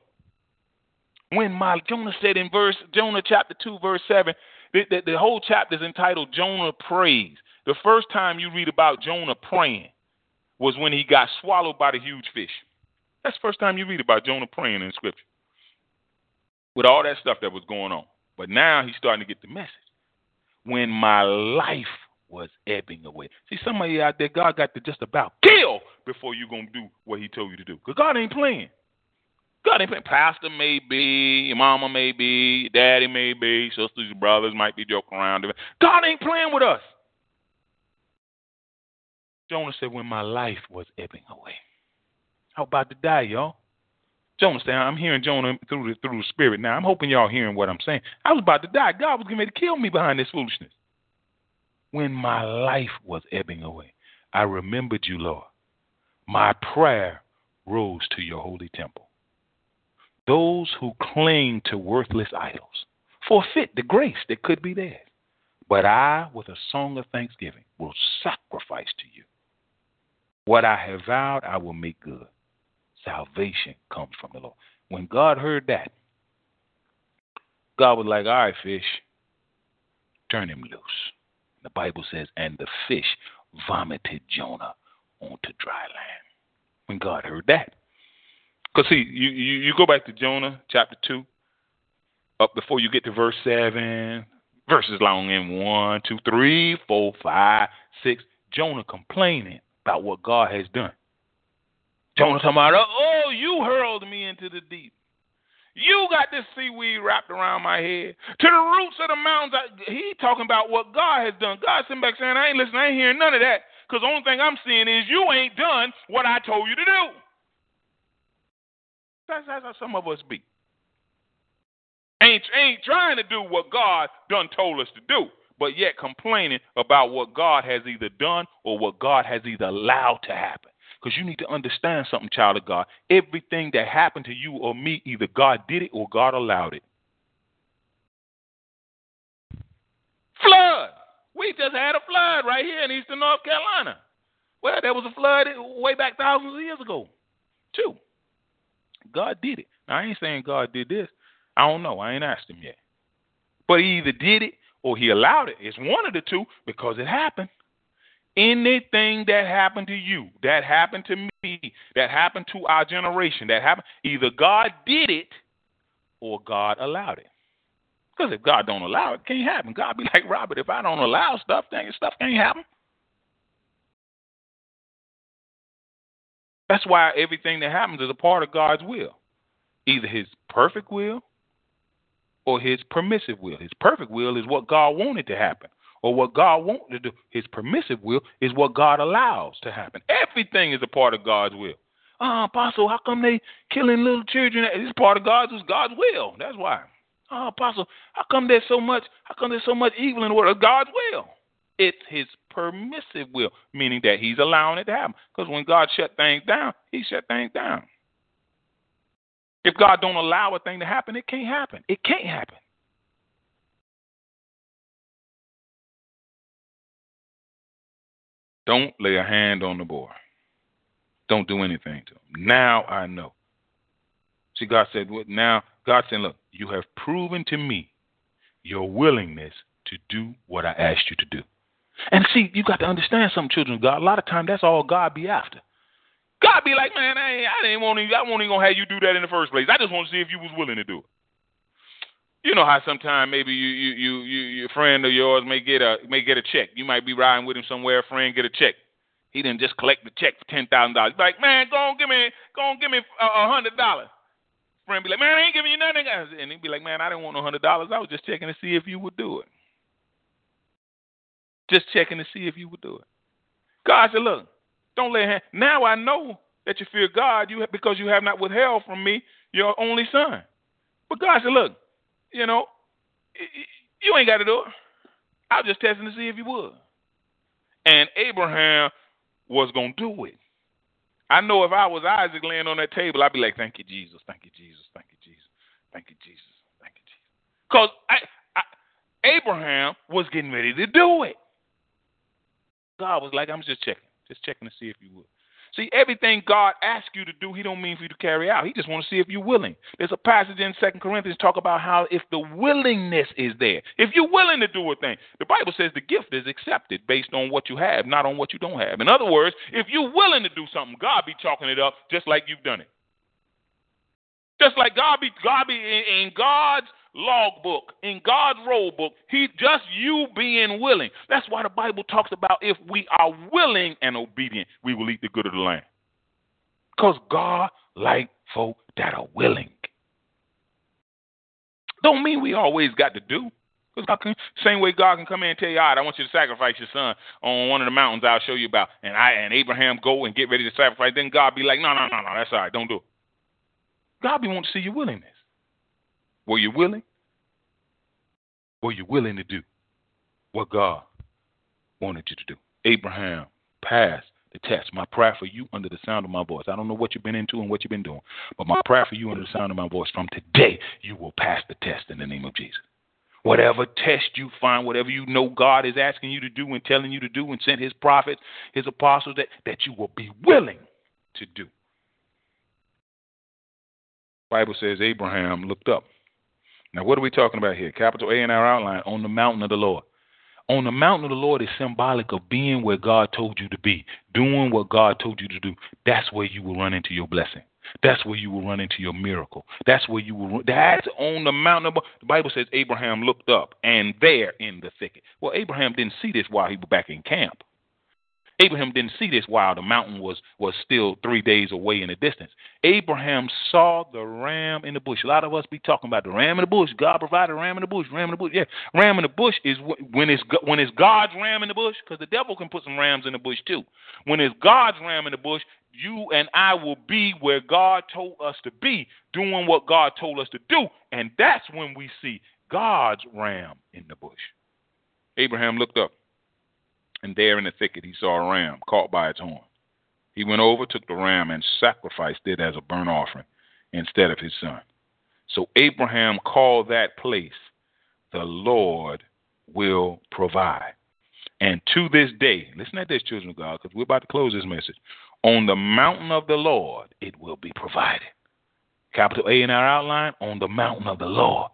When my Jonah said in verse Jonah chapter two, verse seven, the, the, the whole chapter is entitled Jonah prays. The first time you read about Jonah praying was when he got swallowed by the huge fish. That's the first time you read about Jonah praying in Scripture. With all that stuff that was going on. But now he's starting to get the message when my life was ebbing away. See, some of you out there, God got to just about kill before you're going to do what he told you to do. Because God ain't playing. God ain't playing. Pastor may be, your mama may be, your daddy may be, sisters, your brothers might be joking around. God ain't playing with us. Jonah said, when my life was ebbing away. I'm about to die, y'all. Jonah I'm hearing Jonah through the through the spirit now. I'm hoping y'all hearing what I'm saying. I was about to die. God was going to kill me behind this foolishness. When my life was ebbing away, I remembered you, Lord. My prayer rose to your holy temple. Those who cling to worthless idols forfeit the grace that could be theirs. But I, with a song of thanksgiving, will sacrifice to you. What I have vowed, I will make good salvation comes from the Lord. When God heard that, God was like, all right, fish, turn him loose. The Bible says, and the fish vomited Jonah onto dry land. When God heard that. Because, see, you, you, you go back to Jonah chapter 2, up before you get to verse 7, verses long in 1, 2, 3, 4, 5, 6. Jonah complaining about what God has done. Jonah talking about, oh, you hurled me into the deep. You got this seaweed wrapped around my head. To the roots of the mountains. I, he talking about what God has done. God sitting back saying, I ain't listening. I ain't hearing none of that. Because the only thing I'm seeing is you ain't done what I told you to do. That's, that's how some of us be. Ain't, ain't trying to do what God done told us to do, but yet complaining about what God has either done or what God has either allowed to happen. Because you need to understand something, child of God. Everything that happened to you or me, either God did it or God allowed it. Flood. We just had a flood right here in eastern North Carolina. Well, there was a flood way back thousands of years ago, too. God did it. Now, I ain't saying God did this. I don't know. I ain't asked him yet. But he either did it or he allowed it. It's one of the two because it happened. Anything that happened to you, that happened to me, that happened to our generation, that happened, either God did it or God allowed it. Because if God don't allow it, can't happen. God be like Robert, if I don't allow stuff, then stuff can't happen. That's why everything that happens is a part of God's will. Either his perfect will or his permissive will. His perfect will is what God wanted to happen or what God wants to do. His permissive will is what God allows to happen. Everything is a part of God's will. Oh, Apostle, how come they killing little children? It's part of God's God's will. That's why. Oh, Apostle, how come there's so much? How come there's so much evil in the world? God's will. It's his permissive will, meaning that he's allowing it to happen. Because when God shut things down, he shut things down. If God don't allow a thing to happen, it can't happen. It can't happen. Don't lay a hand on the boy. Don't do anything to him. Now I know. See, God said, what now? God said, look, you have proven to me your willingness to do what I asked you to do. And see, you got to understand something, children of God. A lot of times, that's all God be after. God be like, man, I, ain't, I didn't want to, I wasn't even gonna have you do that in the first place. I just want to see if you was willing to do it. You know how sometimes maybe you, you, you, you, your friend of yours may get a may get a check. You might be riding with him somewhere. A friend get a check. He didn't just collect the check for ten thousand dollars. Like, man, go on, give me, go on, give me uh, a hundred dollars. Friend be like, man, I ain't giving you nothing. And he'd be like, man, I didn't want no hundred dollars. I was just checking to see if you would do it. Just checking to see if you would do it. God said, look, don't lay hand. Now I know that you fear God you because you have not withheld from me your only son. But God said, look, you know, you ain't got to do it. I was just testing to see if you would. And Abraham was going to do it. I know if I was Isaac laying on that table, I'd be like, thank you, Jesus, thank you, Jesus, thank you, Jesus, thank you, Jesus, thank you, Jesus. Because Abraham was getting ready to do it. God was like, I'm just checking, just checking to see if you would. See, everything God asks you to do, He don't mean for you to carry out. He just want to see if you're willing. There's a passage in Second Corinthians talk about how if the willingness is there, if you're willing to do a thing, the Bible says the gift is accepted based on what you have, not on what you don't have. In other words, if you're willing to do something, God be chalking it up just like you've done it. Just like God be God be in, in God's logbook, in God's roll book, He just you being willing. That's why the Bible talks about if we are willing and obedient, we will eat the good of the land. Because God like folk that are willing. Don't mean we always got to do. Because same way God can come in and tell you, all right, I want you to sacrifice your son on one of the mountains I'll show you about. And I and Abraham go and get ready to sacrifice. Then God be like, no, no, no, no, that's all right, don't do it. God be want to see your willingness. Were you willing? Were you willing to do what God wanted you to do? Abraham passed the test. My prayer for you under the sound of my voice. I don't know what you've been into and what you've been doing, but my prayer for you under the sound of my voice from today, you will pass the test in the name of Jesus. Whatever test you find, whatever you know God is asking you to do and telling you to do and sent his prophets, his apostles, that, that you will be willing to do. Bible says Abraham looked up. Now, what are we talking about here? Capital A in our outline on the mountain of the Lord. On the mountain of the Lord is symbolic of being where God told you to be, doing what God told you to do. That's where you will run into your blessing. That's where you will run into your miracle. That's where you will. That's on the mountain. Of, the Bible says Abraham looked up, and there in the thicket. Well, Abraham didn't see this while he was back in camp. Abraham didn't see this while the mountain was, was still three days away in the distance. Abraham saw the ram in the bush. A lot of us be talking about the ram in the bush. God provided ram in the bush. Ram in the bush. Yeah, ram in the bush is when it's when it's God's ram in the bush, because the devil can put some rams in the bush too. When it's God's ram in the bush, you and I will be where God told us to be, doing what God told us to do, and that's when we see God's ram in the bush. Abraham looked up and there in the thicket he saw a ram caught by its horn. He went over, took the ram, and sacrificed it as a burnt offering instead of his son. So Abraham called that place, the Lord will provide. And to this day, listen at this, children of God, because we're about to close this message. On the mountain of the Lord, it will be provided. Capital A in our outline, on the mountain of the Lord.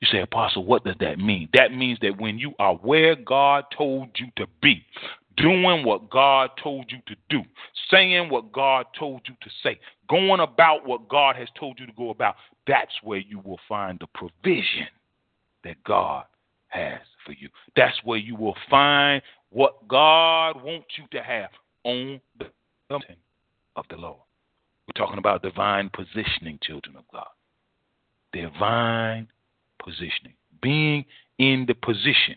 You say, Apostle, what does that mean? That means that when you are where God told you to be, doing what God told you to do, saying what God told you to say, going about what God has told you to go about, that's where you will find the provision that God has for you. That's where you will find what God wants you to have on the mountain of the Lord. We're talking about divine positioning, children of God. Divine positioning, being in the position,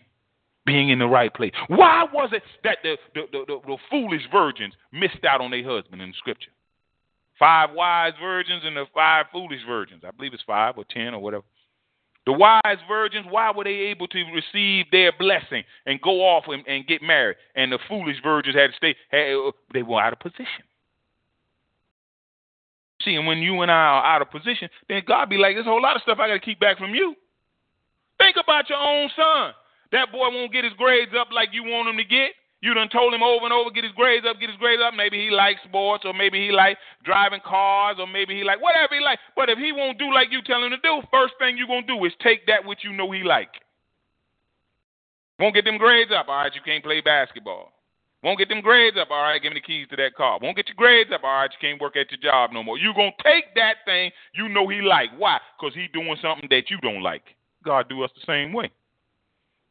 being in the right place. Why was it that the, the, the, the, the foolish virgins missed out on their husband in the scripture? Five wise virgins and the five foolish virgins. I believe it's five or ten or whatever. The wise virgins, why were they able to receive their blessing and go off and, and get married? And the foolish virgins had to stay, had, they were out of position. See, and when you and I are out of position, then God be like, there's a whole lot of stuff I got to keep back from you. Think about your own son. That boy won't get his grades up like you want him to get. You done told him over and over, get his grades up, get his grades up. Maybe he likes sports, or maybe he like driving cars, or maybe he like whatever he like. But if he won't do like you tell him to do, first thing you gonna do is take that which you know he like. Won't get them grades up, all right, you can't play basketball. Won't get them grades up, all right, give me the keys to that car. Won't get your grades up, all right, you can't work at your job no more. You gonna take that thing you know he like. Why? Because he doing something that you don't like. God do us the same way.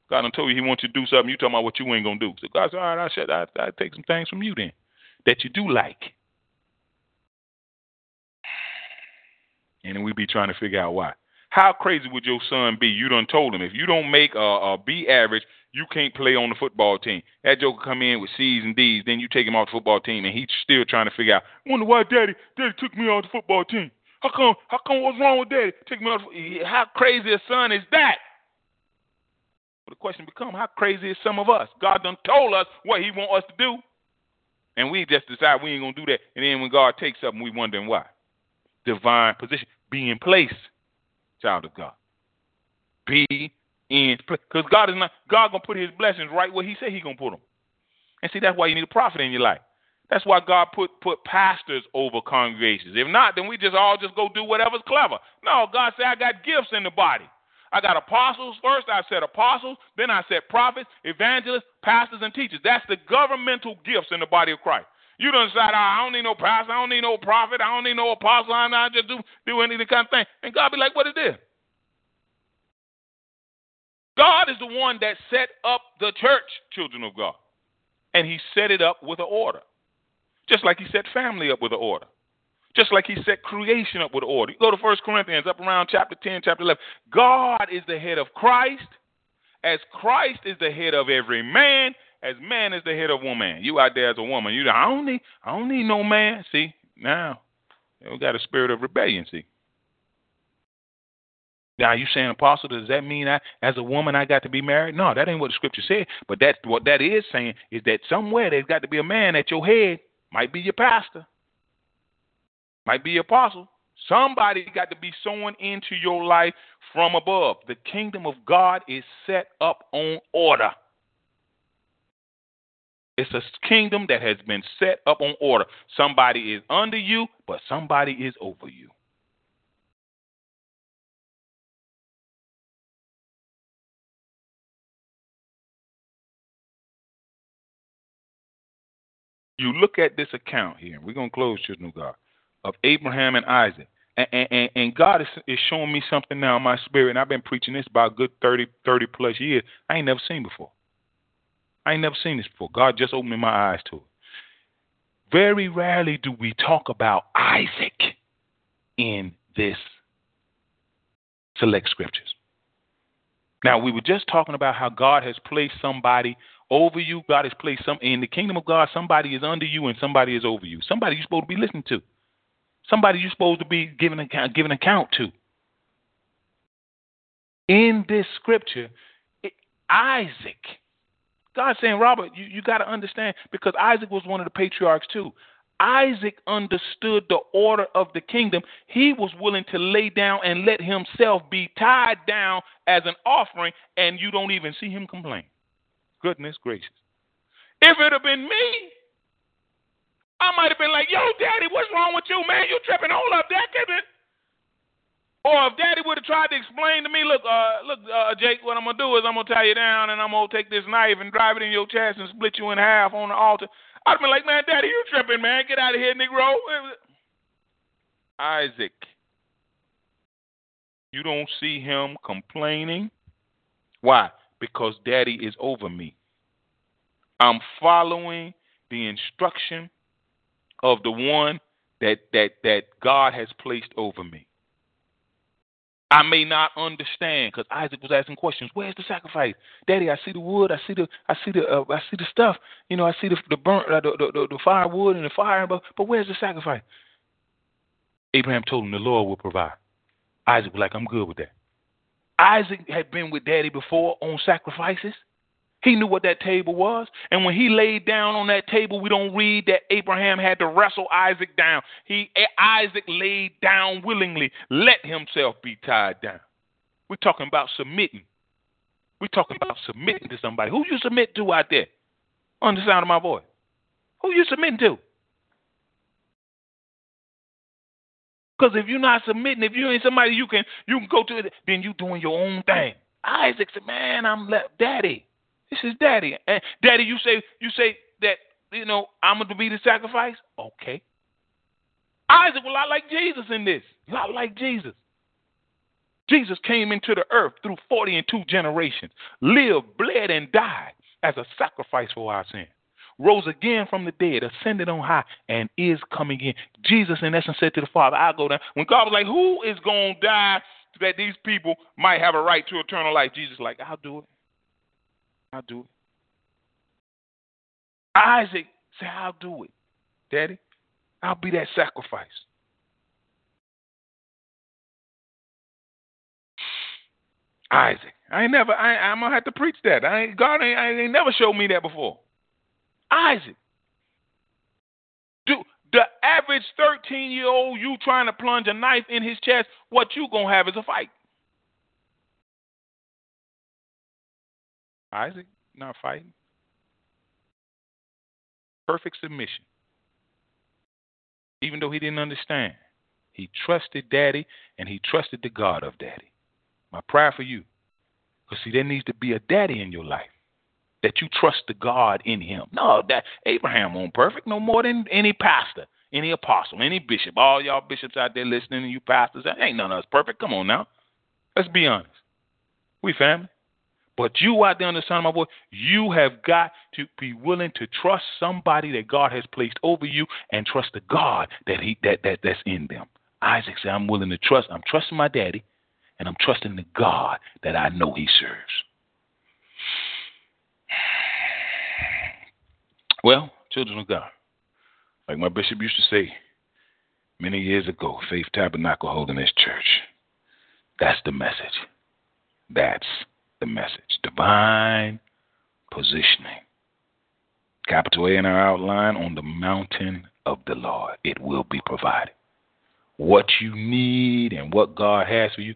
God done told you he wants you to do something. You talking about what you ain't gonna do. So God said, all right, I said I, I take some things from you then that you do like. And then we be trying to figure out why. How crazy would your son be? You done told him if you don't make a, a B average, you can't play on the football team. That joker come in with C's and D's, then you take him off the football team, and he's still trying to figure out. Wonder why Daddy, Daddy took me off the football team. How come? How come? What's wrong with Daddy? Take me off. How crazy a son is that? But the question becomes, how crazy is some of us? God done told us what He want us to do, and we just decide we ain't gonna do that. And then when God takes something, we wondering why. Divine position, be in place, child of God. Be in place, because God is not. God gonna put His blessings right where He said He gonna put them. And see, that's why you need a prophet in your life. That's why God put put pastors over congregations. If not, then we just all just go do whatever's clever. No, God said I got gifts in the body. I got apostles first. I said apostles. Then I said prophets, evangelists, pastors, and teachers. That's the governmental gifts in the body of Christ. You don't decide, oh, ah, I don't need no pastor, I don't need no prophet, I don't need no apostle, I don't just do, do any kind of thing. And God be like, what is this? God is the one that set up the church, children of God. And he set it up with an order. Just like he set family up with an order. Just like he set creation up with order. You go to 1 Corinthians, up around chapter 10, chapter 11. God is the head of Christ, as Christ is the head of every man, as man is the head of woman. You out there as a woman, you I don't need, I don't need no man. See, now we got a spirit of rebellion. See. Now you saying apostle? Does that mean I, as a woman, I got to be married? No, that ain't what the scripture said. But that's what that is saying is that somewhere there's got to be a man at your head. Might be your pastor might be your apostle. Somebody got to be sown into your life from above. The kingdom of God is set up on order. It's a kingdom that has been set up on order. Somebody is under you, but somebody is over you. You look at this account here. We're going to close, God of Abraham and Isaac. And, and, and God is, is showing me something now in my spirit, and I've been preaching this about good 30, 30 plus years. I ain't never seen before. I ain't never seen this before. God just opened my eyes to it. Very rarely do we talk about Isaac in this select scriptures. Now, we were just talking about how God has placed somebody over you. God has placed some in the kingdom of God. Somebody is under you and somebody is over you. Somebody you're supposed to be listening to. Somebody you're supposed to be giving account, giving account to. In this scripture, it, Isaac, God saying, Robert, you, you got to understand because Isaac was one of the patriarchs too. Isaac understood the order of the kingdom. He was willing to lay down and let himself be tied down as an offering, and you don't even see him complain. Goodness gracious. If it had been me, I might have been like, yo, daddy, what's wrong with you, man? You tripping. Hold up, that it. Or if daddy would have tried to explain to me, look, uh, look, uh, Jake, what I'm going to do is I'm going to tie you down and I'm going to take this knife and drive it in your chest and split you in half on the altar. I'd have been like, man, daddy, you tripping, man. Get out of here, Negro. Isaac. You don't see him complaining. Why? Because daddy is over me. I'm following the instruction of the one that that that God has placed over me. I may not understand because Isaac was asking questions. Where's the sacrifice, Daddy? I see the wood. I see the I see the uh, I see the stuff. You know, I see the the burnt uh, the, the, the firewood and the fire. But but where's the sacrifice? Abraham told him the Lord will provide. Isaac was like, I'm good with that. Isaac had been with daddy before on sacrifices. He knew what that table was. And when he laid down on that table, we don't read that Abraham had to wrestle Isaac down. He Isaac laid down willingly, let himself be tied down. We're talking about submitting. We're talking about submitting to somebody. Who you submit to out there? On the sound of my voice. Who you submitting to? Because if you're not submitting, if you ain't somebody you can you can go to, then you doing your own thing. Isaac said, "Man, I'm left, daddy. This is daddy. And daddy, you say you say that you know I'm going to be the sacrifice. Okay. Isaac was lot like Jesus in this. A lot like Jesus. Jesus came into the earth through 40 and two generations, lived, bled, and died as a sacrifice for our sin. Rose again from the dead, ascended on high, and is coming in. Jesus, in essence, said to the Father, I'll go down. When God was like, Who is going to die that these people might have a right to eternal life? Jesus, like, I'll do it. I'll do it. Isaac said, I'll do it. Daddy, I'll be that sacrifice. Isaac. I ain't never I I'm gonna have to preach that. I ain't God ain't, I ain't never showed me that before. Isaac. Do the average thirteen year old you trying to plunge a knife in his chest, what you gonna have is a fight. Isaac, not fighting. Perfect submission. Even though he didn't understand, he trusted daddy and he trusted the God of daddy. My prayer for you, because see, there needs to be a daddy in your life that you trust the God in him. No, that Abraham won't perfect no more than any pastor, any apostle, any bishop. All y'all bishops out there listening and you pastors, ain't none of us perfect. Come on now. Let's be honest. We family. But you out there on the sound of my voice, you have got to be willing to trust somebody that God has placed over you and trust the God that he that, that that's in them. Isaac said, I'm willing to trust. I'm trusting my daddy, and I'm trusting the God that I know he serves. Well, children of God, like my bishop used to say many years ago, Faith Tabernacle Holiness Church. That's the message. That's the message. Divine positioning. Capital A in our outline on the mountain of the Lord. It will be provided. What you need and what God has for you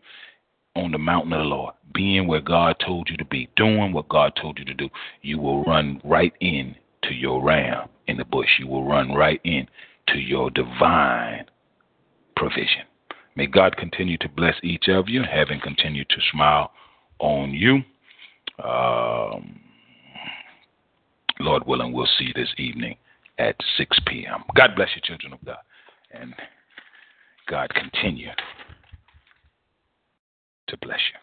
on the mountain of the Lord, being where God told you to be, doing what God told you to do, you will run right in to your ram in the bush. You will run right in to your divine provision. May God continue to bless each of you, having continued to smile on you. Um, Lord willing, we'll see this evening at 6 p.m. God bless you, children of God. And God continue to bless you.